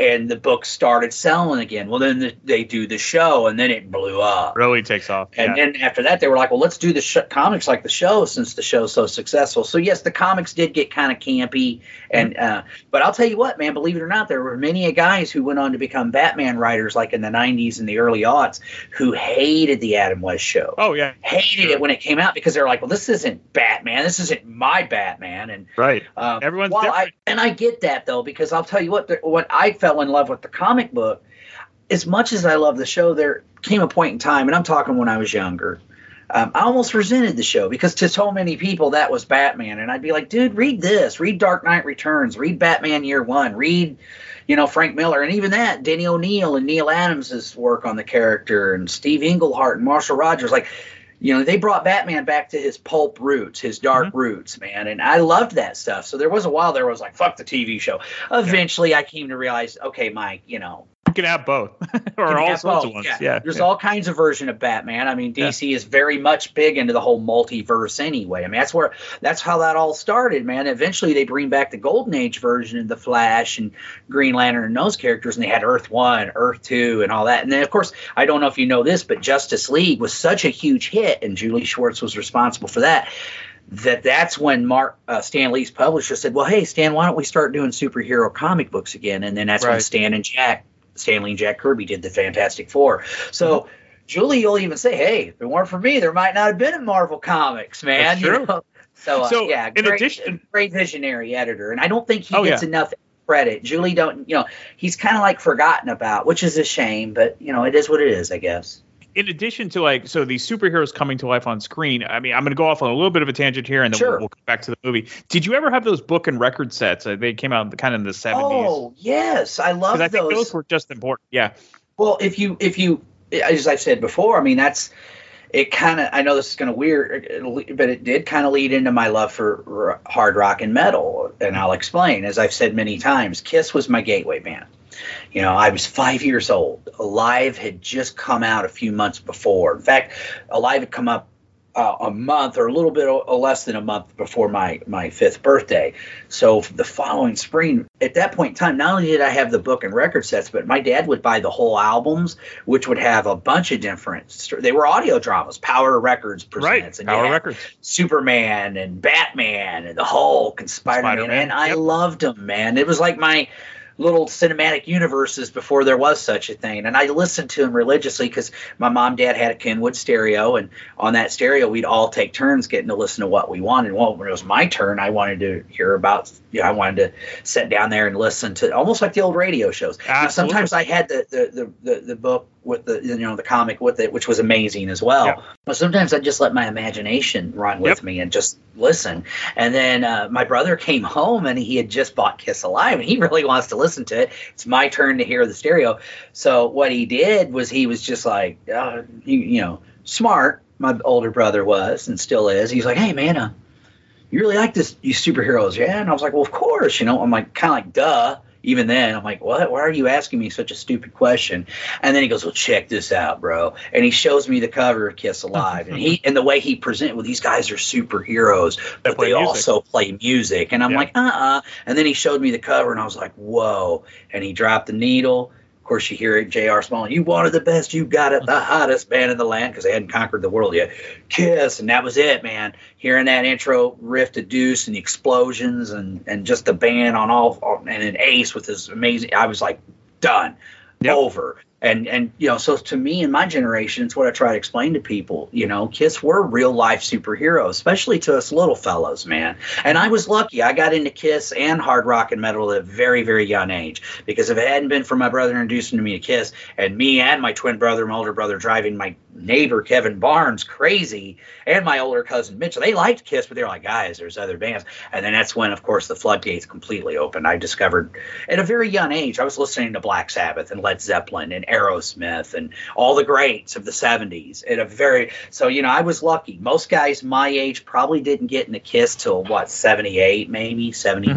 and the book started selling again. Well, then the, they do the show, and then it blew up. Really takes off. And yeah. then after that, they were like, well, let's do the sh- comics like the show since the show's so successful. So, yes, the comics did get kind of campy. and uh, But I'll tell you what, man, believe it or not, there were many guys who went on to become Batman writers like in the 90s and the early aughts who hated the Adam West show. Oh, yeah. Hated it when it came out because they were like, well, this isn't Batman. This isn't my Batman. And Right. um, Everyone's while different. I, and I get that though because I'll tell you what, the, what I fell in love with the comic book. As much as I love the show, there came a point in time, and I'm talking when I was younger. Um, I almost resented the show because to so many people that was Batman, and I'd be like, dude, read this, read Dark Knight Returns, read Batman Year One, read, you know, Frank Miller, and even that Denny O'Neil and Neal Adams' work on the character, and Steve Englehart and Marshall Rogers, like you know, they brought Batman back to his pulp roots, his dark mm-hmm. roots, man. And I loved that stuff. So there was a while there was like, fuck the TV show. Eventually I came to realize, okay, Mike, you know, can have both, or all sorts both. of ones. Yeah. Yeah. There's yeah. all kinds of version of Batman. I mean, DC is very much big into the whole multiverse anyway. I mean, that's where that's how that all started, man. Eventually they bring back the Golden Age version of the Flash and Green Lantern and those characters, and they had Earth One, Earth Two, and all that. And then of course, I don't know if you know this, but Justice League was such a huge hit, and Julie Schwartz was responsible for that. That that's when Mark uh, Stan Lee's publisher said, "Well, hey Stan, why don't we start doing superhero comic books again?" And then that's when Stan and Jack, Stan Lee and Jack Kirby did the Fantastic Four. So Mm-hmm. Julie will even say, "Hey, if it weren't for me, there might not have been a Marvel Comics, man." That's you true. know? So, uh, So, yeah, in great, addition- great visionary editor, and I don't think he Oh, gets yeah. enough credit. Julie don't, you know, he's kind of like forgotten about, which is a shame, but you know, it is what it is, I guess. In addition to like so these superheroes coming to life on screen i mean i'm going to go off on a little bit of a tangent here and then Sure. we'll, we'll come back to the movie did you ever have those book and record sets uh, they came out kind of in the 70s Oh yes, I love i those. think those were just important yeah Well, if you if you as I've said before, I mean that's it. Kind of I know this is going to weird, but it did kind of lead into my love for r- hard rock and metal, and I'll explain. As I've said many times, Kiss was my gateway band. You know, I was five years old. Alive had just come out a few months before. In fact, Alive had come up uh, a month or a little bit o- less than a month before my my fifth birthday. So the following spring, at that point in time, not only did I have the book and record sets, but my dad would buy the whole albums, which would have a bunch of different. st- They were audio dramas. Power Records presents, and Power Records. Superman and Batman and the Hulk and Spider Man, and I loved them, man. It was like my little cinematic universes before there was such a thing. And I listened to them religiously because my mom, dad had a Kenwood stereo, and on that stereo, we'd all take turns getting to listen to what we wanted. Well, when it was my turn, I wanted to hear about, you know, I wanted to sit down there and listen to almost like the old radio shows. Now, sometimes I had the, the, the, the, the book with the, you know, the comic with it, which was amazing as well. But sometimes I just let my imagination run with me and just listen. And then uh, my brother came home and he had just bought Kiss Alive and he really wants to listen to it. It's my turn to hear the stereo. So what he did was he was just like, uh, you, you know, smart. My older brother was and still is. He's like, hey man, uh, you really like this these superheroes, yeah? And I was like, well, of course. You know, I'm like, kind of like, duh. Even then, I'm like, what? Why are you asking me such a stupid question? And then he goes, well, check this out, bro. And he shows me the cover of Kiss Alive, and he and the way he present, well, these guys are superheroes, but they also play music. And I'm like, uh, uh And then he showed me the cover, and I was like, whoa. And he dropped the needle. Of course, you hear it, J.R. Small. You wanted the best, you got it, the mm-hmm. hottest band in the land, because they hadn't conquered the world yet. Kiss, and that was it, man. Hearing that intro riff to Deuce and the explosions, and and just the band on all, and an Ace with his amazing. I was like, done, over. And and you know, so to me and my generation, it's what I try to explain to people. You know, Kiss were real life superheroes, especially to us little fellows, man. And I was lucky; I got into Kiss and hard rock and metal at a very very young age. Because if it hadn't been for my brother introducing me to Kiss, and me and my twin brother, my older brother, driving my neighbor Kevin Barnes crazy, and my older cousin Mitchell. they liked Kiss, but they were like, guys, there's other bands. And then that's when, of course, the floodgates completely opened. I discovered at a very young age, I was listening to Black Sabbath and Led Zeppelin and Aerosmith and all the greats of the 70s at a very so you know I was lucky. Most guys my age probably didn't get into Kiss till what 78 maybe 79.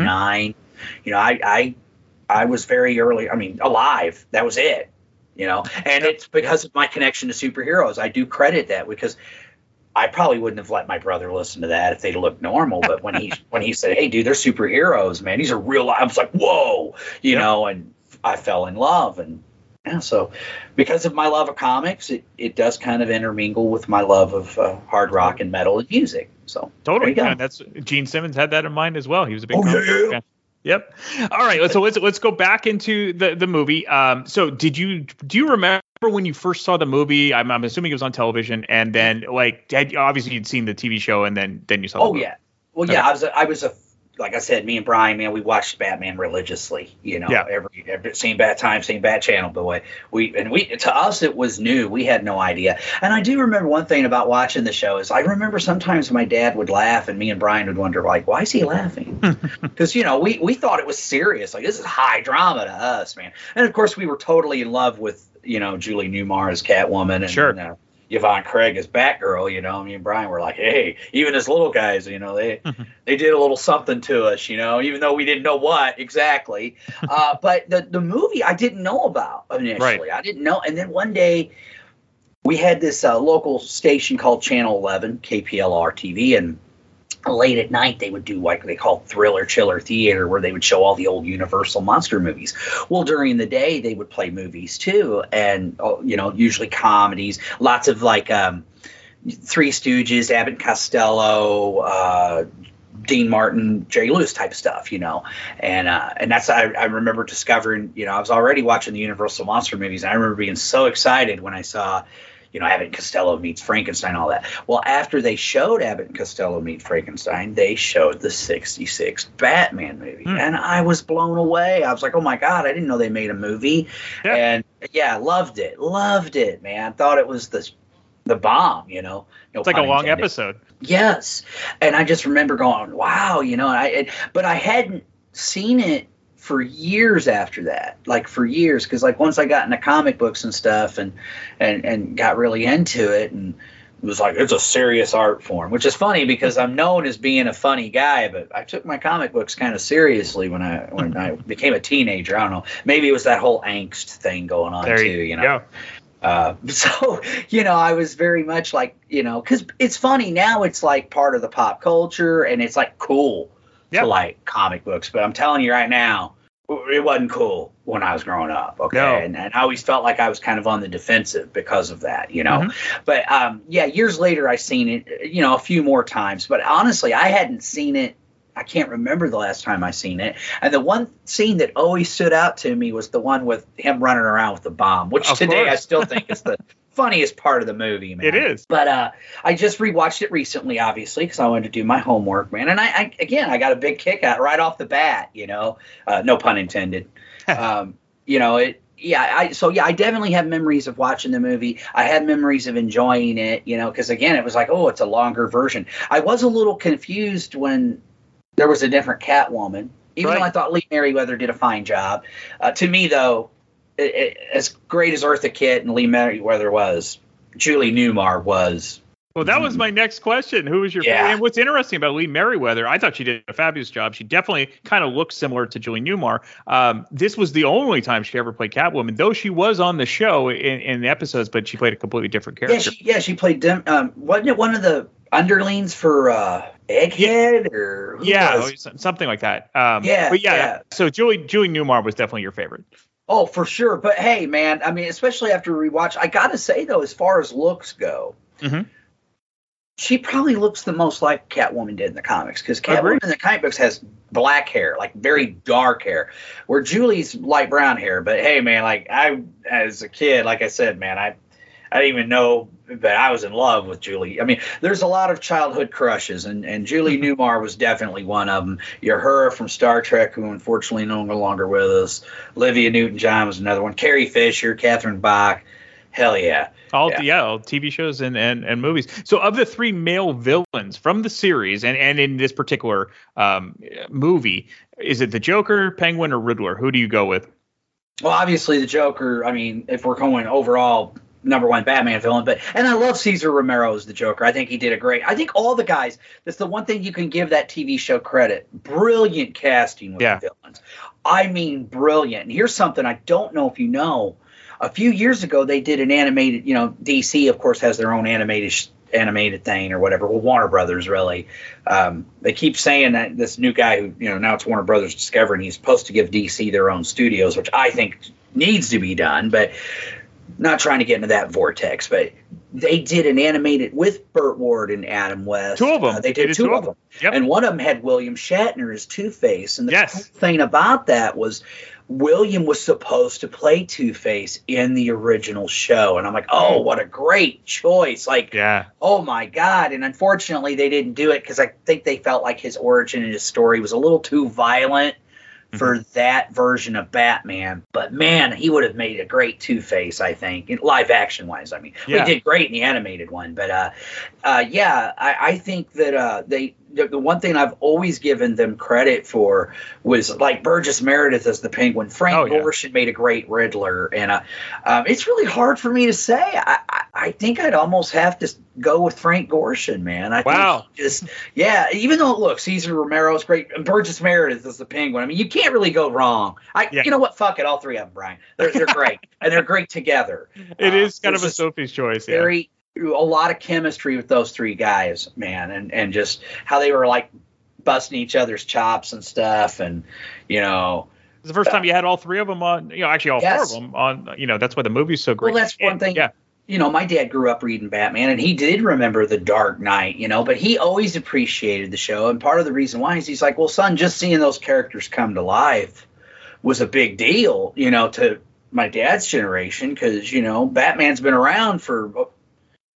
Mm-hmm. You know I I I was very early. I mean alive. That was it. You know, and it's because of my connection to superheroes. I do credit that because I probably wouldn't have let my brother listen to that if they'd looked normal. But when he when he said, "Hey, dude, they're superheroes, man. These are real," I was like, "Whoa," you know, and I fell in love. And yeah, so because of my love of comics, it, it does kind of intermingle with my love of uh, hard rock and metal and music. So Totally. Yeah, that's Gene Simmons had that in mind as well. He was a big Oh, comic yeah, yeah. Yep. All right. So let's let's go back into the the movie. Um. So did you do you remember when you first saw the movie? I'm, I'm assuming it was on television, and then like had, obviously you'd seen the TV show, and then then you saw. the Oh yeah. Well, yeah. I was a, I was a like I said, me and Brian, man, we watched Batman religiously. You know, Yeah. every, every same bat time, same bat channel. But way we and we to us it was new. We had no idea. And I do remember one thing about watching the show is I remember sometimes my dad would laugh and me and Brian would wonder like, why is he laughing? Because you know we we thought it was serious. Like this is high drama to us, man. And of course we were totally in love with you know Julie Newmar as Catwoman and Sure. uh, Yvonne Craig as Batgirl, you know, me and Brian were like, hey, even as little guys, you know, they they did a little something to us, you know, even though we didn't know what exactly. Uh, but the the movie I didn't know about initially. Right. I didn't know, and then one day we had this uh, local station called Channel 11, KPLR TV, and late at night they would do like they call thriller chiller theater where they would show all the old universal monster movies. Well during the day they would play movies too and oh, you know usually comedies lots of like um three stooges abbott costello uh Dean Martin, Jerry Lewis type stuff, you know, and uh, and that's I, I remember discovering, you know, I was already watching the Universal monster movies, and I remember being so excited when I saw, you know, Abbott and Costello meets Frankenstein, all that. Well, after they showed Abbott and Costello meet Frankenstein, they showed the '66 Batman movie, hmm. and I was blown away. I was like, oh my god, I didn't know they made a movie, and yeah, loved it, loved it, man. Thought it was the the bomb, you know. No It's like a long intended. episode. Yes, and I just remember going, "Wow," you know. I, it, but I hadn't seen it for years after that, like for years, because like once I got into comic books and stuff, and and and got really into it, and it was like it's a serious art form, which is funny because I'm known as being a funny guy, but I took my comic books kind of seriously when I when I became a teenager. I don't know, maybe it was that whole angst thing going on There too, you know. go. Uh, so you know, I was very much like you know, because it's funny now. It's like part of the pop culture, and it's like cool to like comic books. But I'm telling you right now, it wasn't cool when I was growing up. Okay, No. and, and I always felt like I was kind of on the defensive because of that. You know, Mm-hmm. but um, yeah, years later I seen it. You know, a few more times. But honestly, I hadn't seen it. I can't remember the last time I seen it. And the one scene that always stood out to me was the one with him running around with the bomb, which Of today I still think is the funniest part of the movie, man. It is. But uh, I just rewatched it recently, obviously, because I wanted to do my homework, man. And I, I again, I got a big kick out right off the bat, you know, uh, no pun intended. um, you know, it. Yeah, I so yeah, I definitely have memories of watching the movie. I had memories of enjoying it, you know, because again, it was like, oh, it's a longer version. I was a little confused when there was a different Catwoman, even though I thought Lee Meriwether did a fine job. Uh, to me, though, it, it, as great as Eartha Kitt and Lee Meriwether was, Julie Newmar was. Well, that was my next question. Who was your Yeah. favorite? And what's interesting about Lee Meriwether, I thought she did a fabulous job. She definitely kind of looks similar to Julie Newmar. Um, this was the only time she ever played Catwoman, though she was on the show in, in the episodes, but she played a completely different Yeah, character. she, yeah, she played. Dim, um, wasn't it one of the underlings for uh, Egghead or who yeah, something like that. Um, Yeah, but yeah, yeah. so Julie Julie Newmar was definitely your favorite. Oh, for sure. But hey, man, I mean, especially after rewatch, I gotta say though, as far as looks go, Mhm. she probably looks the most like Catwoman did in the comics because Catwoman in the comic books has black hair, like very dark hair, where Julie's light brown hair. But hey, man, like I, as a kid, like I said, man, I I didn't even know that I was in love with Julie. I mean, there's a lot of childhood crushes, and, and Julie Newmar was definitely one of them. Uhura from Star Trek, who unfortunately no longer with us. Olivia Newton-John was another one. Carrie Fisher, Catherine Bach. Hell yeah. All yeah, yeah all TV shows and, and and movies. So of the three male villains from the series and and in this particular um, movie, is it the Joker, Penguin, or Riddler? Who do you go with? Well, obviously the Joker. I mean, if we're going overall number one Batman villain. But and I love Cesar Romero as the Joker. I think he did a great. I think all the guys. That's the one thing you can give that TV show credit. Brilliant casting with yeah. the villains. I mean, brilliant. And here's something I don't know if you know. A few years ago, they did an animated. You know, DC of course has their own animated animated thing or whatever. Well, Warner Brothers really. Um, they keep saying that this new guy who you know now it's Warner Brothers Discovery, and he's supposed to give DC their own studios, which I think needs to be done. But not trying to get into that vortex, but they did an animated with Burt Ward and Adam West. Two of them. Uh, they did, they did two, two, of them. Yep. And one of them had William Shatner as Two Face. And the yes. cool thing about that was William was supposed to play Two Face in the original show. And I'm like, oh, what a great choice. Like, yeah. oh my God. And unfortunately, they didn't do it because I think they felt like his origin and his story was a little too violent for mm-hmm. that version of Batman. But man, he would have made a great Two Face, I think, live action wise. I mean, yeah. he did great in the animated one, but uh, uh, yeah, I, I think that uh, they the, the, one thing I've always given them credit for was like Burgess Meredith as the Penguin. Frank oh, yeah. Gorshin made a great Riddler, and uh, um, it's really hard for me to say. I, I, I, think I'd almost have to go with Frank Gorshin, man. I wow. just yeah. Even though look, Cesar Romero's great, and Burgess Meredith is the Penguin. I mean, you can't really go wrong. I yeah. you know what? Fuck it, all three of them, Brian. They're they're great, and they're great together. It uh, is kind of a Sophie's choice. Yeah. Very a lot of chemistry with those three guys, man, and and just how they were like busting each other's chops and stuff, and you know. It's the first time you had all three of them on, you know, actually all yes. four of them on, you know, that's why the movie's so great. Well, that's one and, thing. Yeah. You know, my dad grew up reading Batman, and he did remember the Dark Knight, you know, but he always appreciated the show. And part of the reason why is he's like, well, son, just seeing those characters come to life was a big deal, you know, to my dad's generation, because, you know, Batman's been around for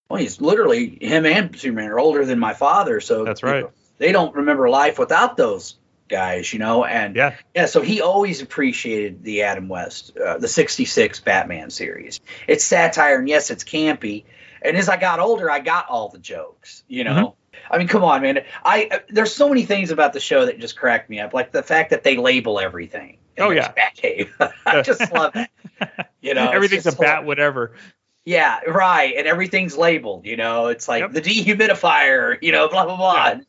well, he's literally him and Superman are older than my father, so that's right. You know, they don't remember life without those guys, you know. And yeah, yeah. So he always appreciated the Adam West, uh, the '66 Batman series. It's satire, and yes, it's campy. And as I got older, I got all the jokes, you know. Mm-hmm. I mean, come on, man. I uh, there's so many things about the show that just crack me up, like the fact that they label everything. Oh yeah, Batcave. I just love it. You know, everything's a bat, whatever. Yeah, right. And everything's labeled, you know. It's like yep. the dehumidifier, you know, blah blah blah. Yeah.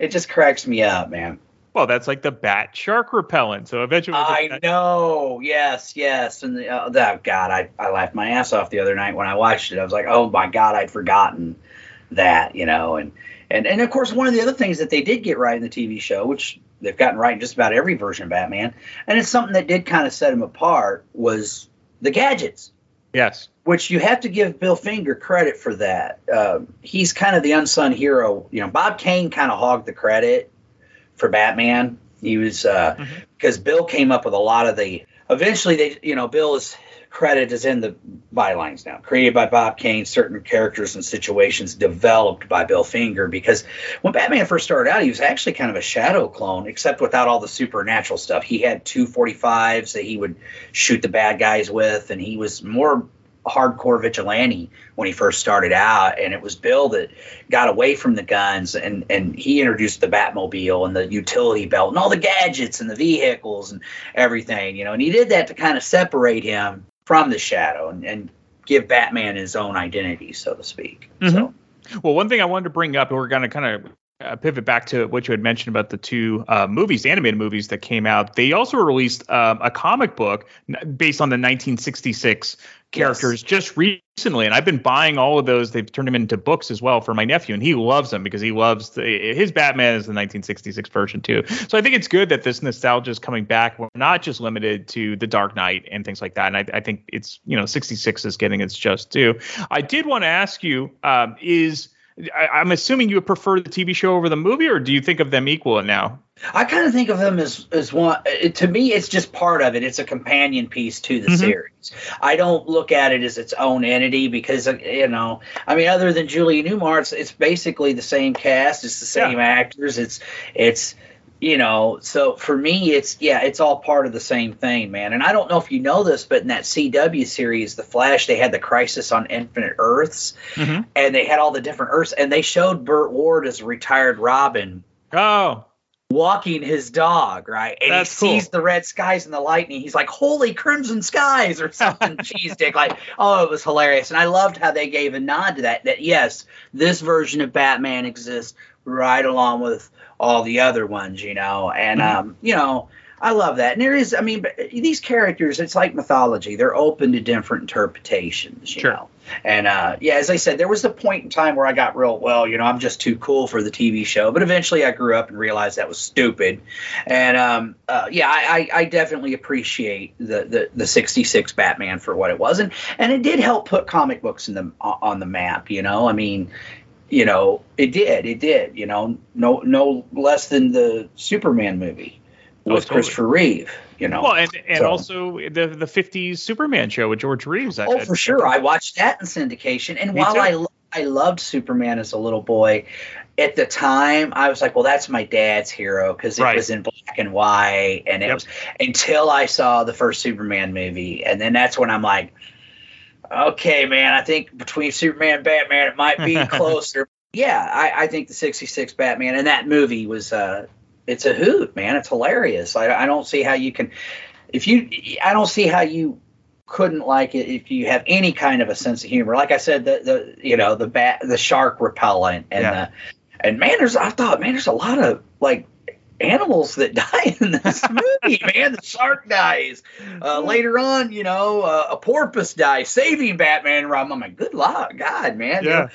It just cracks me up, man. Well, that's like the bat shark repellent. So eventually, I know. Yes, yes. And the, uh, oh, God, I I laughed my ass off the other night when I watched it. I was like, oh my God, I'd forgotten that, you know. And and and of course, one of the other things that they did get right in the TV show, which they've gotten right in just about every version of Batman, and it's something that did kind of set them apart, was the gadgets. Yes which you have to give Bill Finger credit for that. Uh, he's kind of the unsung hero. You know, Bob Kane kind of hogged the credit for Batman. He was because uh, mm-hmm. Bill came up with a lot of the. Eventually, they you know Bill is credit is in the bylines now. Created by Bob Kane, certain characters and situations developed by Bill Finger. Because when Batman first started out, he was actually kind of a shadow clone, except without all the supernatural stuff. He had two 45s that he would shoot the bad guys with, and he was more hardcore vigilante when he first started out and it was bill that got away from the guns and and he introduced the batmobile and the utility belt and all the gadgets and the vehicles and everything you know and he did that to kind of separate him from the shadow and, and give batman his own identity so to speak mm-hmm. so well one thing i wanted to bring up we're going to kind of uh, pivot back to what you had mentioned about the two uh, movies, animated movies that came out. They also released um, a comic book based on the 1966 characters yes. just recently, and I've been buying all of those. They've turned them into books as well for my nephew, and he loves them because he loves the, his Batman is the 1966 version too. So I think it's good that this nostalgia is coming back. We're not just limited to the Dark Knight and things like that. And I, I think it's you know 66 is getting its just due. I did want to ask you, um, is I, I'm assuming you would prefer the TV show over the movie, or do you think of them equal now? I kind of think of them as as one. It, to me, it's just part of it. It's a companion piece to the Mhm. series. I don't look at it as its own entity because uh, you know, I mean, other than Julia Newmar, it's, it's basically the same cast. It's the same actors. It's it's you know. So for me, it's yeah, it's all part of the same thing, man. And I don't know if you know this, but in that CW series, The Flash, they had the Crisis on Infinite Earths, mm-hmm. and they had all the different Earths, and they showed Burt Ward as a retired Robin Oh, walking his dog, right? And That's he cool. sees the red skies and the lightning. He's like, "Holy crimson skies!" or something. Cheese dick. Like, oh, it was hilarious, and I loved how they gave a nod to that. That yes, this version of Batman exists right along with all the other ones, you know, and Mm-hmm. um, you know. I love that. And there is, I mean, but these characters, it's like mythology. They're open to different interpretations, you know. And uh, yeah, as I said, there was a point in time where I got real, well, you know, I'm just too cool for the TV show. But eventually I grew up and realized that was stupid. And um, uh, yeah, I, I, I definitely appreciate the, the, the 66 Batman for what it was. And, and it did help put comic books in the, on the map, you know. I mean, you know, it did. It did, you know, no, no less than the Superman movie Oh, with totally. Christopher Reeve, you know. well, and and So- also the the '50s Superman show with George Reeves. I- Oh, I- for sure. I watched that in syndication. And while too. I I loved Superman as a little boy, at the time I was like, well, that's my dad's hero because it Right. was in black and white, and it Yep. was until I saw the first Superman movie, and then that's when I'm like, okay, man, I think between Superman and Batman, it might be closer. yeah, I, I think the '66 Batman and that movie was uh, it's a hoot, man. It's hilarious. I, I don't see how you can, if you, I don't see how you couldn't like it if you have any kind of a sense of humor. Like I said, the the you know the bat the shark repellent and Yeah. the and man, there's I thought man, there's a lot of like animals that die in this movie. man, the shark dies. Uh, later on, you know, uh, a porpoise dies, saving Batman. I'm like, good luck, God, man. Yeah.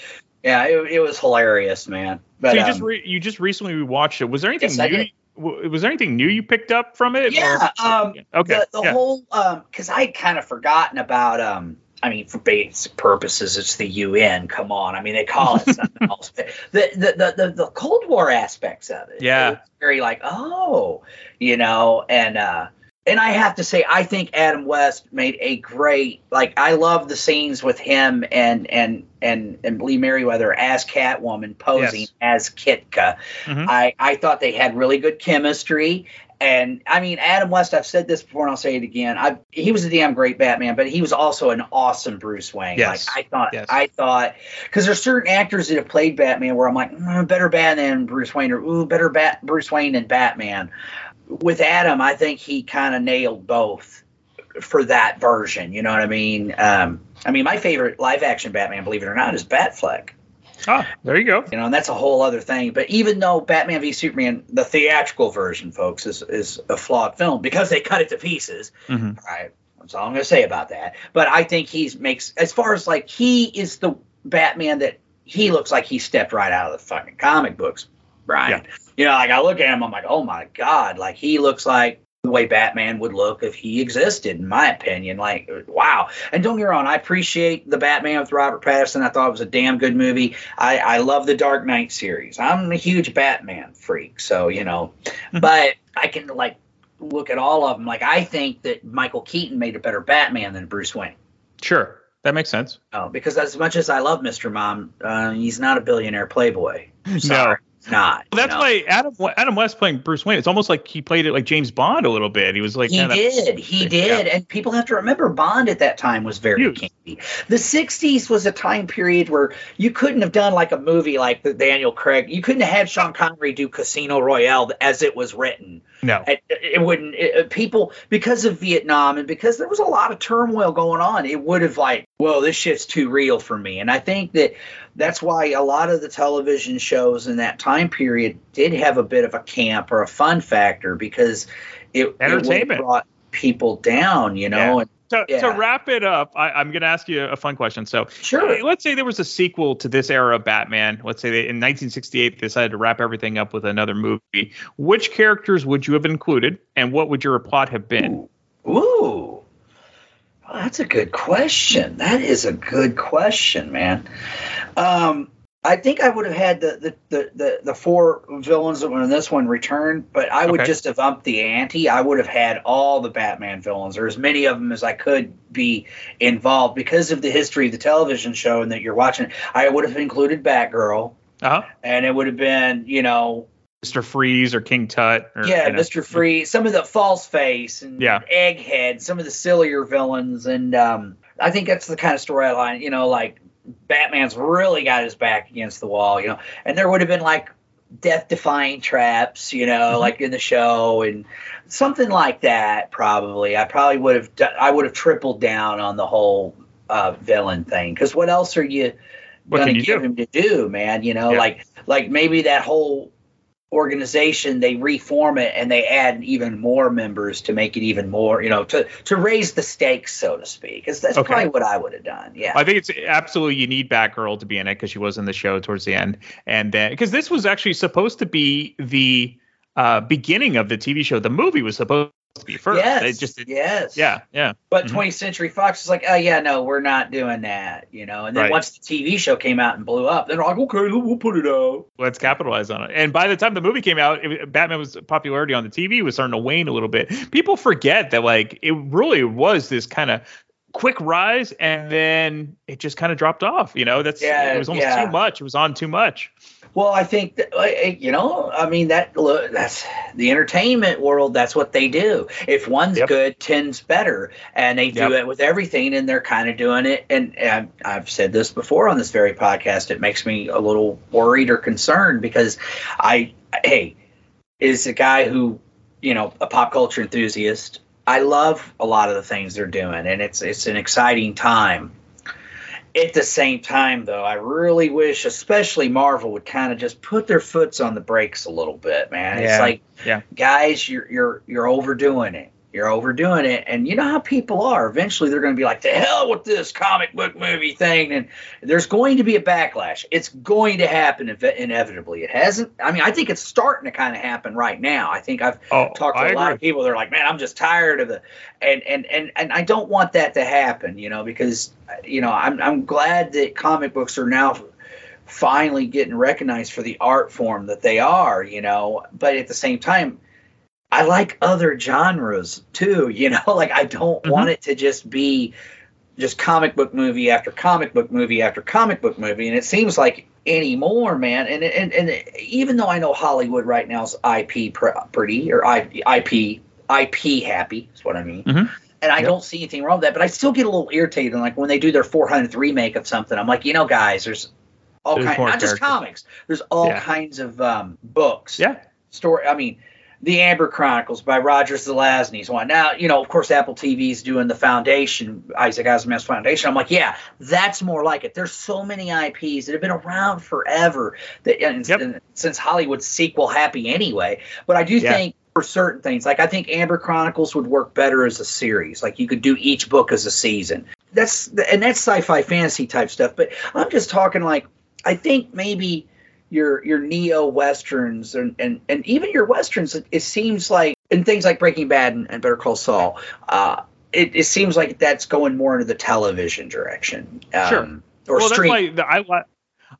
yeah, it, it was hilarious, man. But so you um, just re- you just recently rewatched it. Was there anything Yes, new? Was there anything new you picked up from it? Yeah. or- Um, okay. The, the yeah. whole um, because I had kind of forgotten about um. I mean, for basic purposes, it's the UN. Come on, I mean, they call it something else. The, the the the Cold War aspects of it. Yeah. it's very like, oh, you know, and uh, and I have to say, I think Adam West made a great. Like, I love the scenes with him and and and and Lee Meriwether as Catwoman posing Yes. as Kitka. Mhm. I I thought they had really good chemistry. And I mean, Adam West, I've said this before and I'll say it again. I he was a damn great Batman, but he was also an awesome Bruce Wayne. Yes. Like I thought Yes. I thought because there's certain actors that have played Batman where I'm like, mm, better Batman than Bruce Wayne, or ooh, better Bat Bruce Wayne than Batman. With Adam, I think he kind of nailed both for that version. You know what I mean? Um, I mean, my favorite live action Batman, believe it or not, is Batfleck. Ah, there you go. You know, and that's a whole other thing. But even though Batman v Superman, the theatrical version, folks, is is a flawed film because they cut it to pieces. Mhm. Right. That's all I'm going to say about that. But I think he's makes as far as like he is the Batman that he looks like he stepped right out of the fucking comic books, Brian. You know, like I look at him, I'm like, oh my god, like he looks like the way Batman would look if he existed, in my opinion. Like, wow. And don't get me wrong, I appreciate the Batman with Robert Pattinson. I thought it was a damn good movie. I, I love the Dark Knight series. I'm a huge Batman freak, so you know, but I can like look at all of them. Like, I think that Michael Keaton made a better Batman than Bruce Wayne. Sure, that makes sense. Oh, because as much as I love Mr. Mom, uh, he's not a billionaire playboy. Sorry, he's not. Well, that's know? why Adam Adam West playing Bruce Wayne. It's almost like he played it like James Bond a little bit. He was like he did. He did. And people have to remember Bond at that time was very campy. The 60s was a time period where you couldn't have done like a movie like the Daniel Craig. You couldn't have had Sean Connery do Casino Royale as it was written. No. It, it wouldn't, it, it- people, because of Vietnam and because there was a lot of turmoil going on, it would have like, well, this shit's too real for me. And I think that that's why a lot of the television shows in that time period did have a bit of a camp or a fun factor because it, it Entertainment. brought people down, you know. And, To, to wrap it up, I, I'm going to ask you a fun question. So, Sure. let's say there was a sequel to this era of Batman. Let's say they, in 1968 they decided to wrap everything up with another movie. Which characters would you have included, and what would your plot have been? Ooh. Well, that's a good question. That is a good question, man. Um, I think I would have had the the, the, the, the four villains that when this one returned, but I would Okay. just have upped the ante. I would have had all the Batman villains, or as many of them as I could be involved because of the history of the television show and that you're watching. I would have included Batgirl, Uh-huh. and it would have been, you know, Mr. Freeze or King Tut. Or, yeah, you know. Mr. Freeze, some of the false face and Yeah. Egghead, some of the sillier villains, and um, I think that's the kind of storyline, you know, like Batman's really got his back against the wall, you know, and there would have been like death-defying traps, you know, Mm-hmm. like in the show and something like that. Probably, I probably would have, I would have tripled down on the whole uh, villain thing because what else are you gonna give do? him to do, man? You know, Yeah. like like maybe that whole organization they reform it and they add even more members to make it even more you know to to raise the stakes so to speak that's Okay. probably what i would have done yeah I think it's absolutely you need Batgirl to be in it because she was in the show towards the end, and then because this was actually supposed to be the uh, beginning of the TV show. The movie was supposed to be first. yes It just yes yeah yeah. but Mhm. 20th century fox is like oh yeah no we're not doing that you know and then Right. once the tv show came out and blew up they're like okay we'll put it out let's capitalize on it. And by the time the movie came out, it, Batman was popularity on the TV was starting to wane a little bit. People forget that like it really was this kind of quick rise, and then it just kind of dropped off. You know, that's Yeah, it was almost yeah. too much. It was on too much. Well, I think that you know, I mean that look, that's the entertainment world. That's what they do. If one's good, ten's better, and they do Yep. it with everything, and they're kind of doing it. And, and I've said this before on this very podcast. It makes me a little worried or concerned because I, hey, is a guy who, you know, a pop culture enthusiast. I love a lot of the things they're doing, and it's it's an exciting time. At the same time, though, I really wish, especially Marvel, would kind of just put their foots on the brakes a little bit, man. It's like, Yeah. guys, you're you're you're overdoing it. You're overdoing it, and you know how people are. Eventually, they're going to be like, "The hell with this comic book movie thing," and there's going to be a backlash. It's going to happen inve- inevitably. It hasn't. I mean, I think it's starting to kind of happen right now. I think I've Oh, talked to I a lot of people. They're like, "Man, I'm just tired of the," and and and and I don't want that to happen. You know, because you know, I'm I'm glad that comic books are now finally getting recognized for the art form that they are, you know. But at the same time, I like other genres too, you know. Like I don't want it to just be just comic book movie after comic book movie after comic book movie, and it seems like anymore, man. And and and even though I know Hollywood right now is IP property or IP IP happy, is what I mean. Mhm. And I don't see anything wrong with that, but I still get a little irritated. Like when they do their 400th remake of something, I'm like, you know, guys, there's all There's kinds, not just comics. There's all Yeah. kinds of um, books. Yeah. Story. I mean, the Amber Chronicles by Roger Zelazny's one. Now, you know, of course, Apple TV's doing the Foundation, Isaac Asimov's Foundation. I'm like, yeah, that's more like it. There's so many IPs that have been around forever that and, and since Hollywood's sequel happy anyway. But I do Yeah. think for certain things, like I think Amber Chronicles would work better as a series. Like you could do each book as a season. That's and that's sci-fi fantasy type stuff. But I'm just talking like I think maybe your your neo westerns and, and and even your westerns. It, it seems like and things like Breaking Bad and, and Better Call Saul. Uh, it, it seems like that's going more into the television direction. Um, Sure. Or well, stream. that's why I like.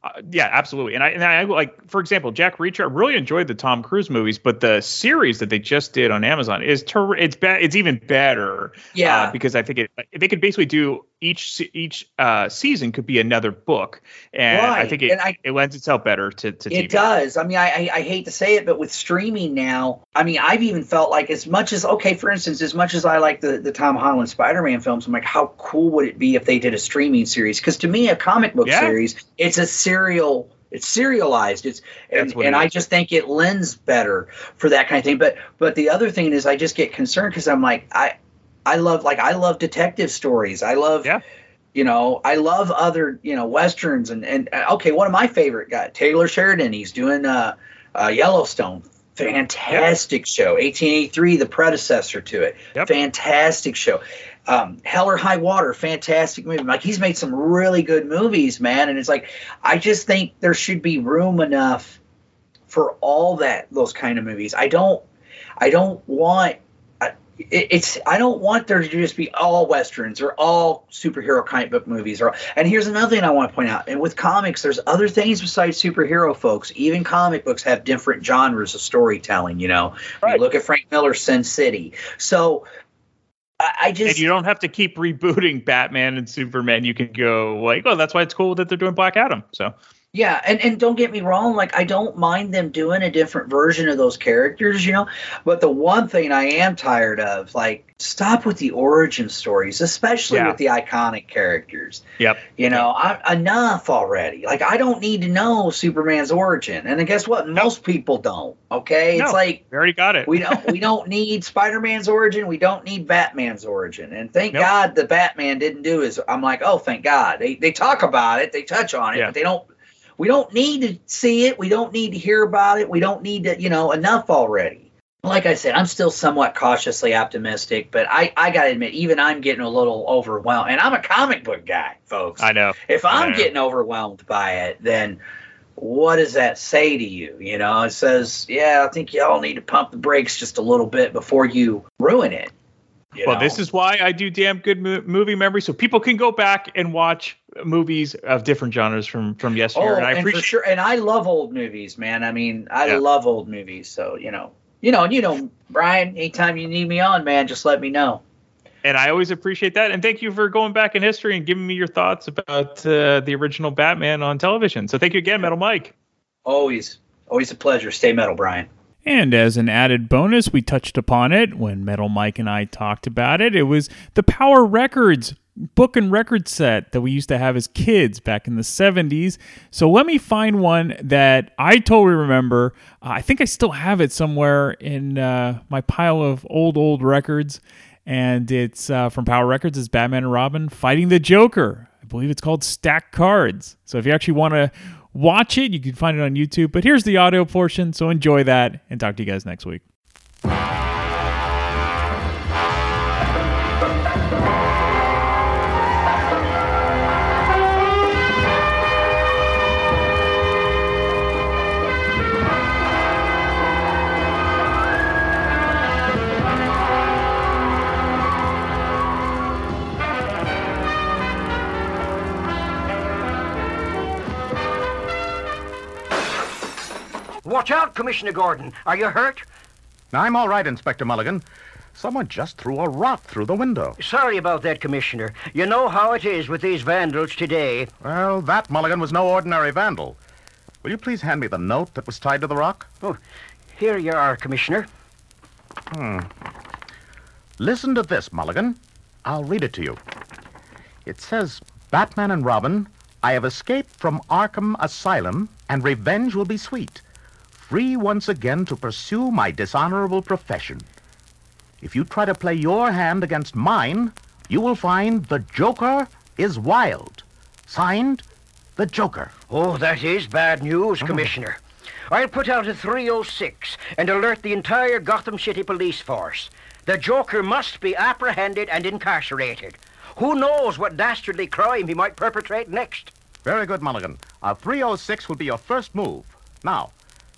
Uh, yeah, absolutely. And I, and I like, for example, Jack Reacher. I really enjoyed the Tom Cruise movies, but the series that they just did on Amazon is ter- it's bad. It's even better. Yeah. uh, because I think it they could basically do each each uh, season could be another book, and I think it, I- it lends itself better to to TV. It does. I mean, I, I I hate to say it, but with streaming now, I mean, I've even felt like as much as okay, for instance, as much as I like the the Tom Holland Spider-Man films, I'm like, how cool would it be if they did a streaming series? Because to me, a comic book Yeah. series, it's a serial. It's serialized. It's and, That's and it I just think it lends better for that kind of thing. But but the other thing is, I just get concerned because I'm like, I I love like I love detective stories. I love you know i love other you know westerns and and uh, okay one of my favorite guys taylor sheridan he's doing uh, uh yellowstone. Fantastic show. 1883 the predecessor to it. Fantastic show. Um, hell or high water fantastic movie. Like he's made some really good movies man and it's like i just think there should be room enough for all that those kind of movies. I don't i don't want it's I don't want there to just be all westerns or all superhero comic book movies. Or and here's another thing I want to point out. And with comics, there's other things besides superhero folks. Even comic books have different genres of storytelling. You know, you look at Frank Miller's Sin City. So I, I just and you don't have to keep rebooting Batman and Superman. You can go like, oh, that's why it's cool that they're doing Black Adam. So Yeah, and, and don't get me wrong, like I don't mind them doing a different version of those characters, you know. But the one thing I am tired of, like, stop with the origin stories, especially Yeah. with the iconic characters. Yep. You know, I, enough already. Like I don't need to know Superman's origin, and then guess what? Most people don't. Okay, it's No, like we already got it. we don't we don't need Spider-Man's origin. We don't need Batman's origin. And thank Nope. God the Batman didn't do his. I'm like, oh, thank God. They they talk about it, they touch on it, Yeah. but they don't. We don't need to see it. We don't need to hear about it. We don't need to, you know, enough already. Like I said, I'm still somewhat cautiously optimistic, but I, I got to admit, even I'm getting a little overwhelmed. And I'm a comic book guy, folks. I know. If I'm know. getting overwhelmed by it, then what does that say to you? You know, it says, yeah, I think y'all need to pump the brakes just a little bit before you ruin it. You well, know? this is why I do damn good mo- movie memory, so people can go back and watch movies of different genres from from yesteryear. Oh, and I and appreciate for sure. And I love old movies, man. I mean, I Yeah. love old movies. So you know, you know, and you know, Brian. Anytime you need me on, man, just let me know. and I always appreciate that. And thank you for going back in history and giving me your thoughts about uh, the original Batman on television. So thank you again, Metal Mike. Always, always a pleasure. Stay metal, Brian. And as an added bonus, we touched upon it when Metal Mike and I talked about it. It was the Power Records book and record set that we used to have as kids back in the 70s. So let me find one that I totally remember. Uh, I think I still have it somewhere in uh, my pile of old, old records. And it's uh, from Power Records. It's Batman and Robin fighting the Joker. I believe it's called Stacked Cards. So if you actually want to watch it, you can find it on YouTube. But here's the audio portion. So enjoy that and talk to you guys next week. Watch out, Commissioner Gordon. Are you hurt? I'm all right, Inspector Mulligan. Someone just threw a rock through the window. Sorry about that, Commissioner. You know how it is with these vandals today. Well, that, Mulligan, was no ordinary vandal. Will you please hand me the note that was tied to the rock? Oh, here you are, Commissioner. Hmm. Listen to this, Mulligan. I'll read it to you. It says, Batman and Robin, I have escaped from Arkham Asylum, and revenge will be sweet. Free once again to pursue my dishonorable profession. If you try to play your hand against mine, you will find the Joker is wild. Signed, the Joker. Oh, that is bad news, hmm. Commissioner. I'll put out a 306 and alert the entire Gotham City police force. The Joker must be apprehended and incarcerated. Who knows what dastardly crime he might perpetrate next? Very good, Mulligan. A 306 will be your first move. Now,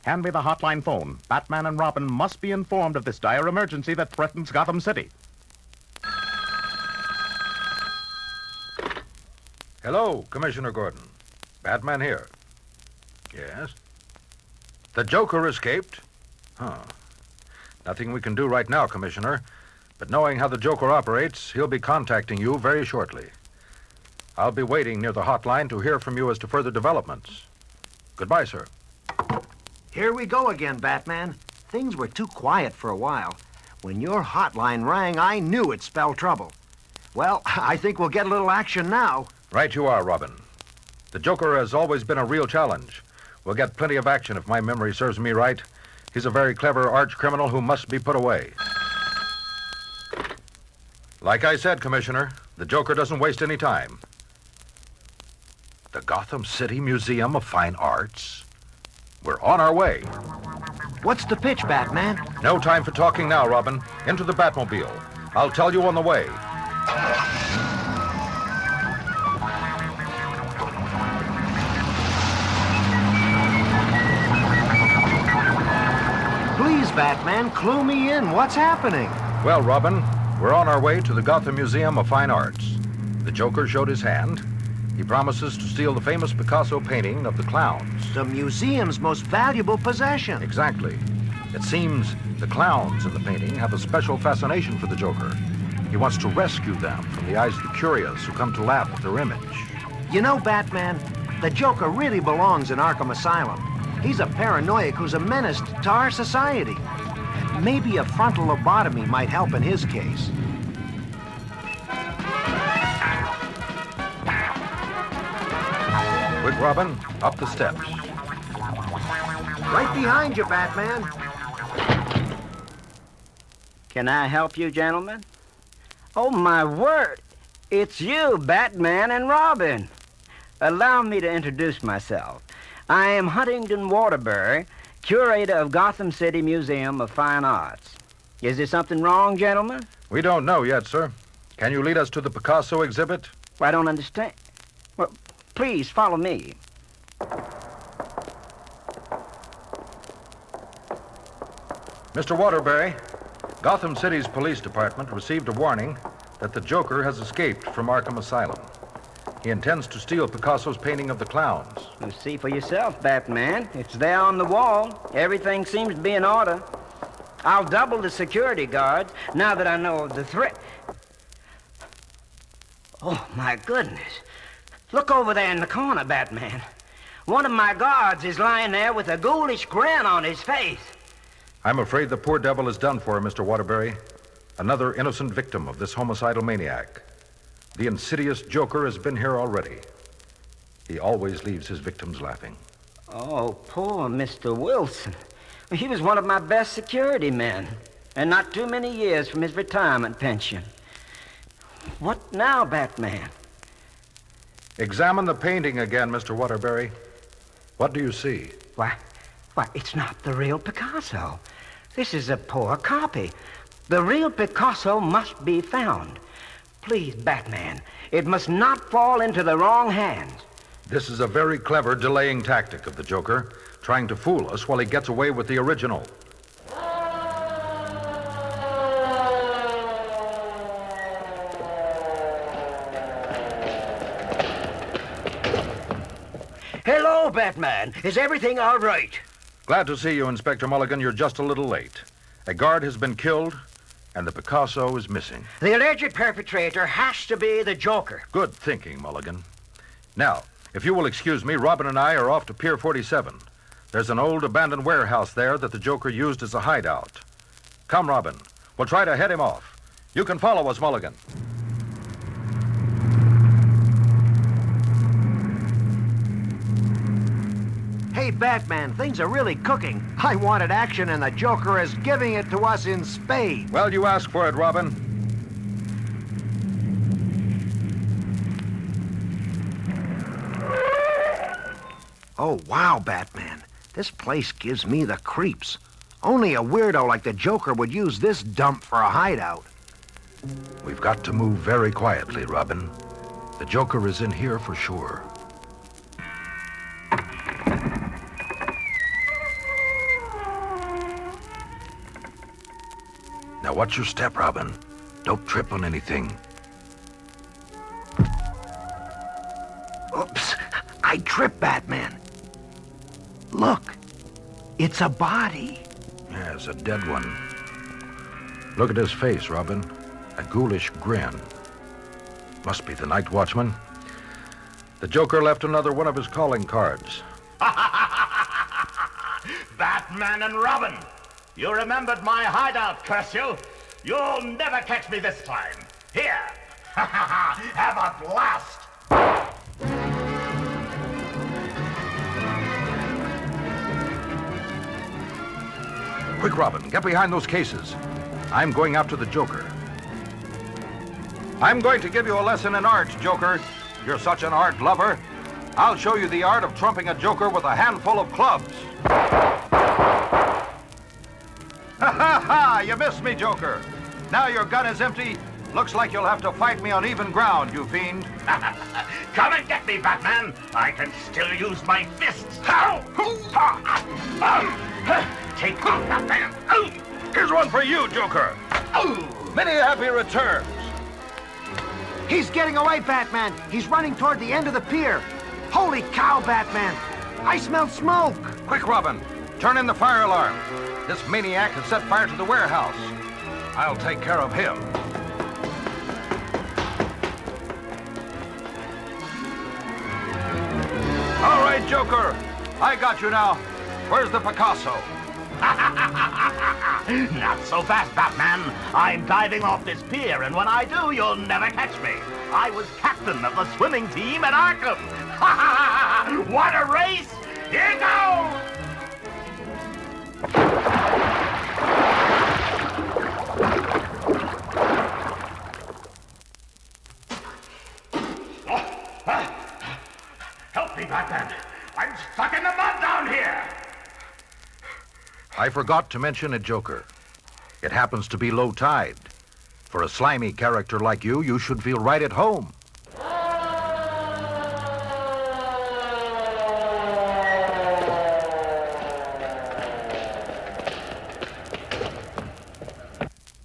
hand me the hotline phone. Batman and Robin must be informed of this dire emergency that threatens Gotham City. Hello, Commissioner Gordon. Batman here. Yes? The Joker escaped? Huh. Nothing we can do right now, Commissioner. But knowing how the Joker operates, he'll be contacting you very shortly. I'll be waiting near the hotline to hear from you as to further developments. Goodbye, sir. Here we go again, Batman. Things were too quiet for a while. When your hotline rang, I knew it spelled trouble. Well, I think we'll get a little action now. Right you are, Robin. The Joker has always been a real challenge. We'll get plenty of action if my memory serves me right. He's a very clever arch criminal who must be put away. Like I said, Commissioner, the Joker doesn't waste any time. The Gotham City Museum of Fine Arts? We're on our way. What's the pitch, Batman? No time for talking now, Robin. Into the Batmobile. I'll tell you on the way. Please, Batman, clue me in. What's happening? Well, Robin, we're on our way to the Gotham Museum of Fine Arts. The Joker showed his hand. He promises to steal the famous Picasso painting of the clowns. The museum's most valuable possession. Exactly. It seems the clowns in the painting have a special fascination for the Joker. He wants to rescue them from the eyes of the curious who come to laugh at their image. You know, Batman, the Joker really belongs in Arkham Asylum. He's a paranoiac who's a menace to our society. Maybe a frontal lobotomy might help in his case. Robin, up the steps. Right behind you, Batman. Can I help you, gentlemen? Oh, my word. It's you, Batman and Robin. Allow me to introduce myself. I am Huntington Waterbury, curator of Gotham City Museum of Fine Arts. Is there something wrong, gentlemen? We don't know yet, sir. Can you lead us to the Picasso exhibit? I don't understand. Please follow me. Mr. Waterbury, Gotham City's police department received a warning that the Joker has escaped from Arkham Asylum. He intends to steal Picasso's painting of the clowns. You see for yourself, Batman. It's there on the wall. Everything seems to be in order. I'll double the security guards now that I know of the threat. Oh, my goodness. Look over there in the corner, Batman. One of my guards is lying there with a ghoulish grin on his face. I'm afraid the poor devil is done for, Mr. Waterbury. Another innocent victim of this homicidal maniac. The insidious Joker has been here already. He always leaves his victims laughing. Oh, poor Mr. Wilson. He was one of my best security men, and not too many years from his retirement pension. What now, Batman? Examine the painting again, Mr. Waterbury. What do you see? Why, why, it's not the real Picasso. This is a poor copy. The real Picasso must be found. Please, Batman, it must not fall into the wrong hands. This is a very clever delaying tactic of the Joker, trying to fool us while he gets away with the original. Hello, Batman. Is everything all right? Glad to see you, Inspector Mulligan. You're just a little late. A guard has been killed, and the Picasso is missing. The alleged perpetrator has to be the Joker. Good thinking, Mulligan. Now, if you will excuse me, Robin and I are off to Pier 47. There's an old abandoned warehouse there that the Joker used as a hideout. Come, Robin. We'll try to head him off. You can follow us, Mulligan. Hey, Batman, things are really cooking. I wanted action, and the Joker is giving it to us in spades. Well, you asked for it, Robin. Oh, wow, Batman. This place gives me the creeps. Only a weirdo like the Joker would use this dump for a hideout. We've got to move very quietly, Robin. The Joker is in here for sure. Now, watch your step, Robin. Don't trip on anything. Oops. I tripped, Batman. Look. It's a body. Yeah, it's a dead one. Look at his face, Robin. A ghoulish grin. Must be the night watchman. The Joker left another one of his calling cards. Batman and Robin! You remembered my hideout, curse you! You'll never catch me this time! Here! Have a blast! Quick, Robin, get behind those cases. I'm going after the Joker. I'm going to give you a lesson in art, Joker. You're such an art lover. I'll show you the art of trumping a Joker with a handful of clubs. Ha ha ha! You missed me, Joker. Now your gun is empty. Looks like you'll have to fight me on even ground, you fiend. Come and get me, Batman! I can still use my fists! Um, Take off, Batman! Um. Here's one for you, Joker. Um. Many happy returns. He's getting away, Batman. He's running toward the end of the pier. Holy cow, Batman. I smell smoke. Quick, Robin. Turn in the fire alarm. This maniac has set fire to the warehouse. I'll take care of him. All right, Joker. I got you now. Where's the Picasso? Not so fast, Batman. I'm diving off this pier, and when I do, you'll never catch me. I was captain of the swimming team at Arkham. what a race! Here goes! Forgot to mention a Joker. It happens to be low tide. For a slimy character like you, you should feel right at home.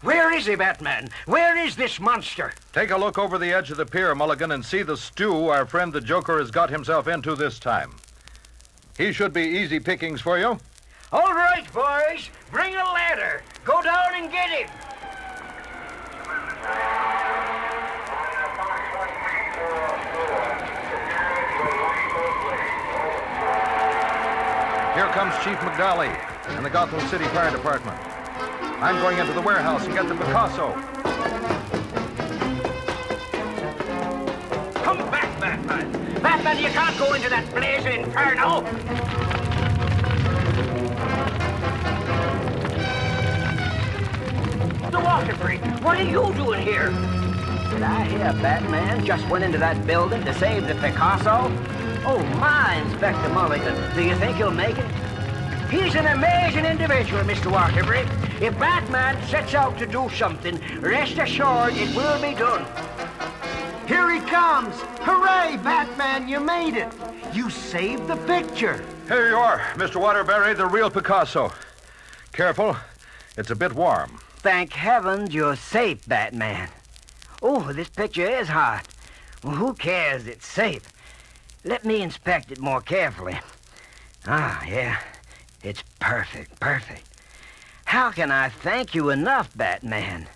Where is he, Batman? Where is this monster? Take a look over the edge of the pier, Mulligan, and see the stew our friend the Joker has got himself into this time. He should be easy pickings for you. All right, boys. Bring a ladder. Go down and get him. Here comes Chief McDolly and the Gotham City Fire Department. I'm going into the warehouse and get the Picasso. Come back, Batman. Batman, you can't go into that blazing inferno. The Waterbury, what are you doing here? Did I hear Batman just went into that building to save the Picasso? Oh, my, Inspector Mulligan. Do you think he'll make it? He's an amazing individual, Mr. Waterbury. If Batman sets out to do something, rest assured it will be done. Here he comes. Hooray, Batman, you made it. You saved the picture. Here you are, Mr. Waterbury, the real Picasso. Careful, it's a bit warm. Thank heavens you're safe, Batman. Oh, this picture is hot. Well, who cares? It's safe. Let me inspect it more carefully. Ah, yeah. It's perfect, perfect. How can I thank you enough, Batman?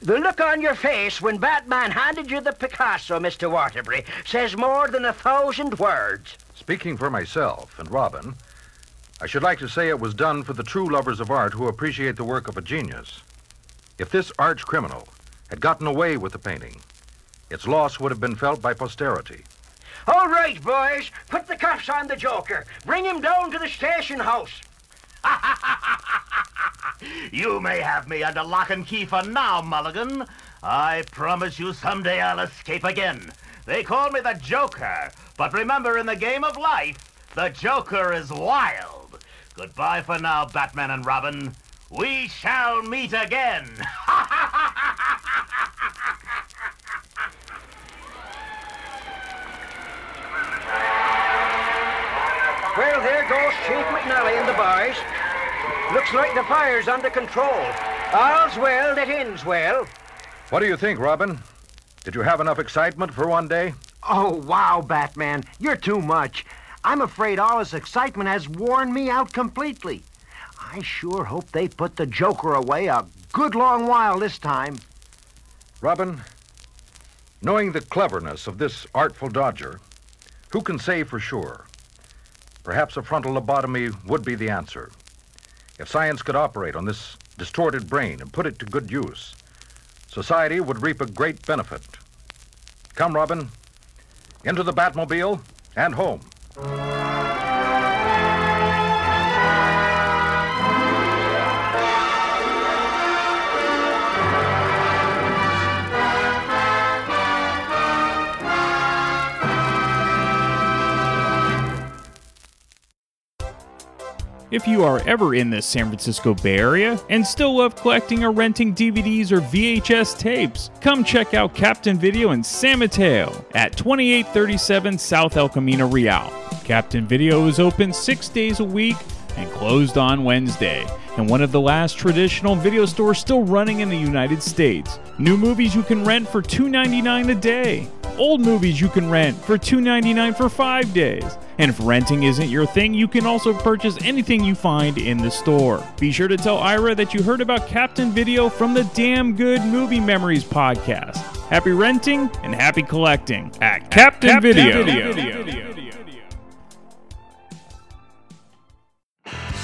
The look on your face when Batman handed you the Picasso, Mr. Waterbury, says more than a thousand words. Speaking for myself and Robin, I should like to say it was done for the true lovers of art who appreciate the work of a genius. If this arch criminal had gotten away with the painting, its loss would have been felt by posterity. All right, boys, put the cuffs on the Joker. Bring him down to the station house. You may have me under lock and key for now, Mulligan. I promise you someday I'll escape again. They call me the Joker, but remember in the game of life, the Joker is wild. Goodbye for now, Batman and Robin. We shall meet again. Well, there goes Chief McNally and the boys. Looks like the fire's under control. All's well that ends well. What do you think, Robin? Did you have enough excitement for one day? Oh, wow, Batman. You're too much. I'm afraid all this excitement has worn me out completely. I sure hope they put the Joker away a good long while this time. Robin, knowing the cleverness of this artful dodger, who can say for sure? Perhaps a frontal lobotomy would be the answer. If science could operate on this distorted brain and put it to good use, society would reap a great benefit. Come, Robin, into the Batmobile and home. Thank you. If you are ever in the San Francisco Bay Area and still love collecting or renting DVDs or VHS tapes, come check out Captain Video in San Mateo at 2837 South El Camino Real. Captain Video is open six days a week, and closed on Wednesday, and one of the last traditional video stores still running in the United States. New movies you can rent for $2.99 a day. Old movies you can rent for $2.99 for five days. And if renting isn't your thing, you can also purchase anything you find in the store. Be sure to tell Ira that you heard about Captain Video from the Damn Good Movie Memories podcast. Happy renting and happy collecting at Captain, Captain Video. Video.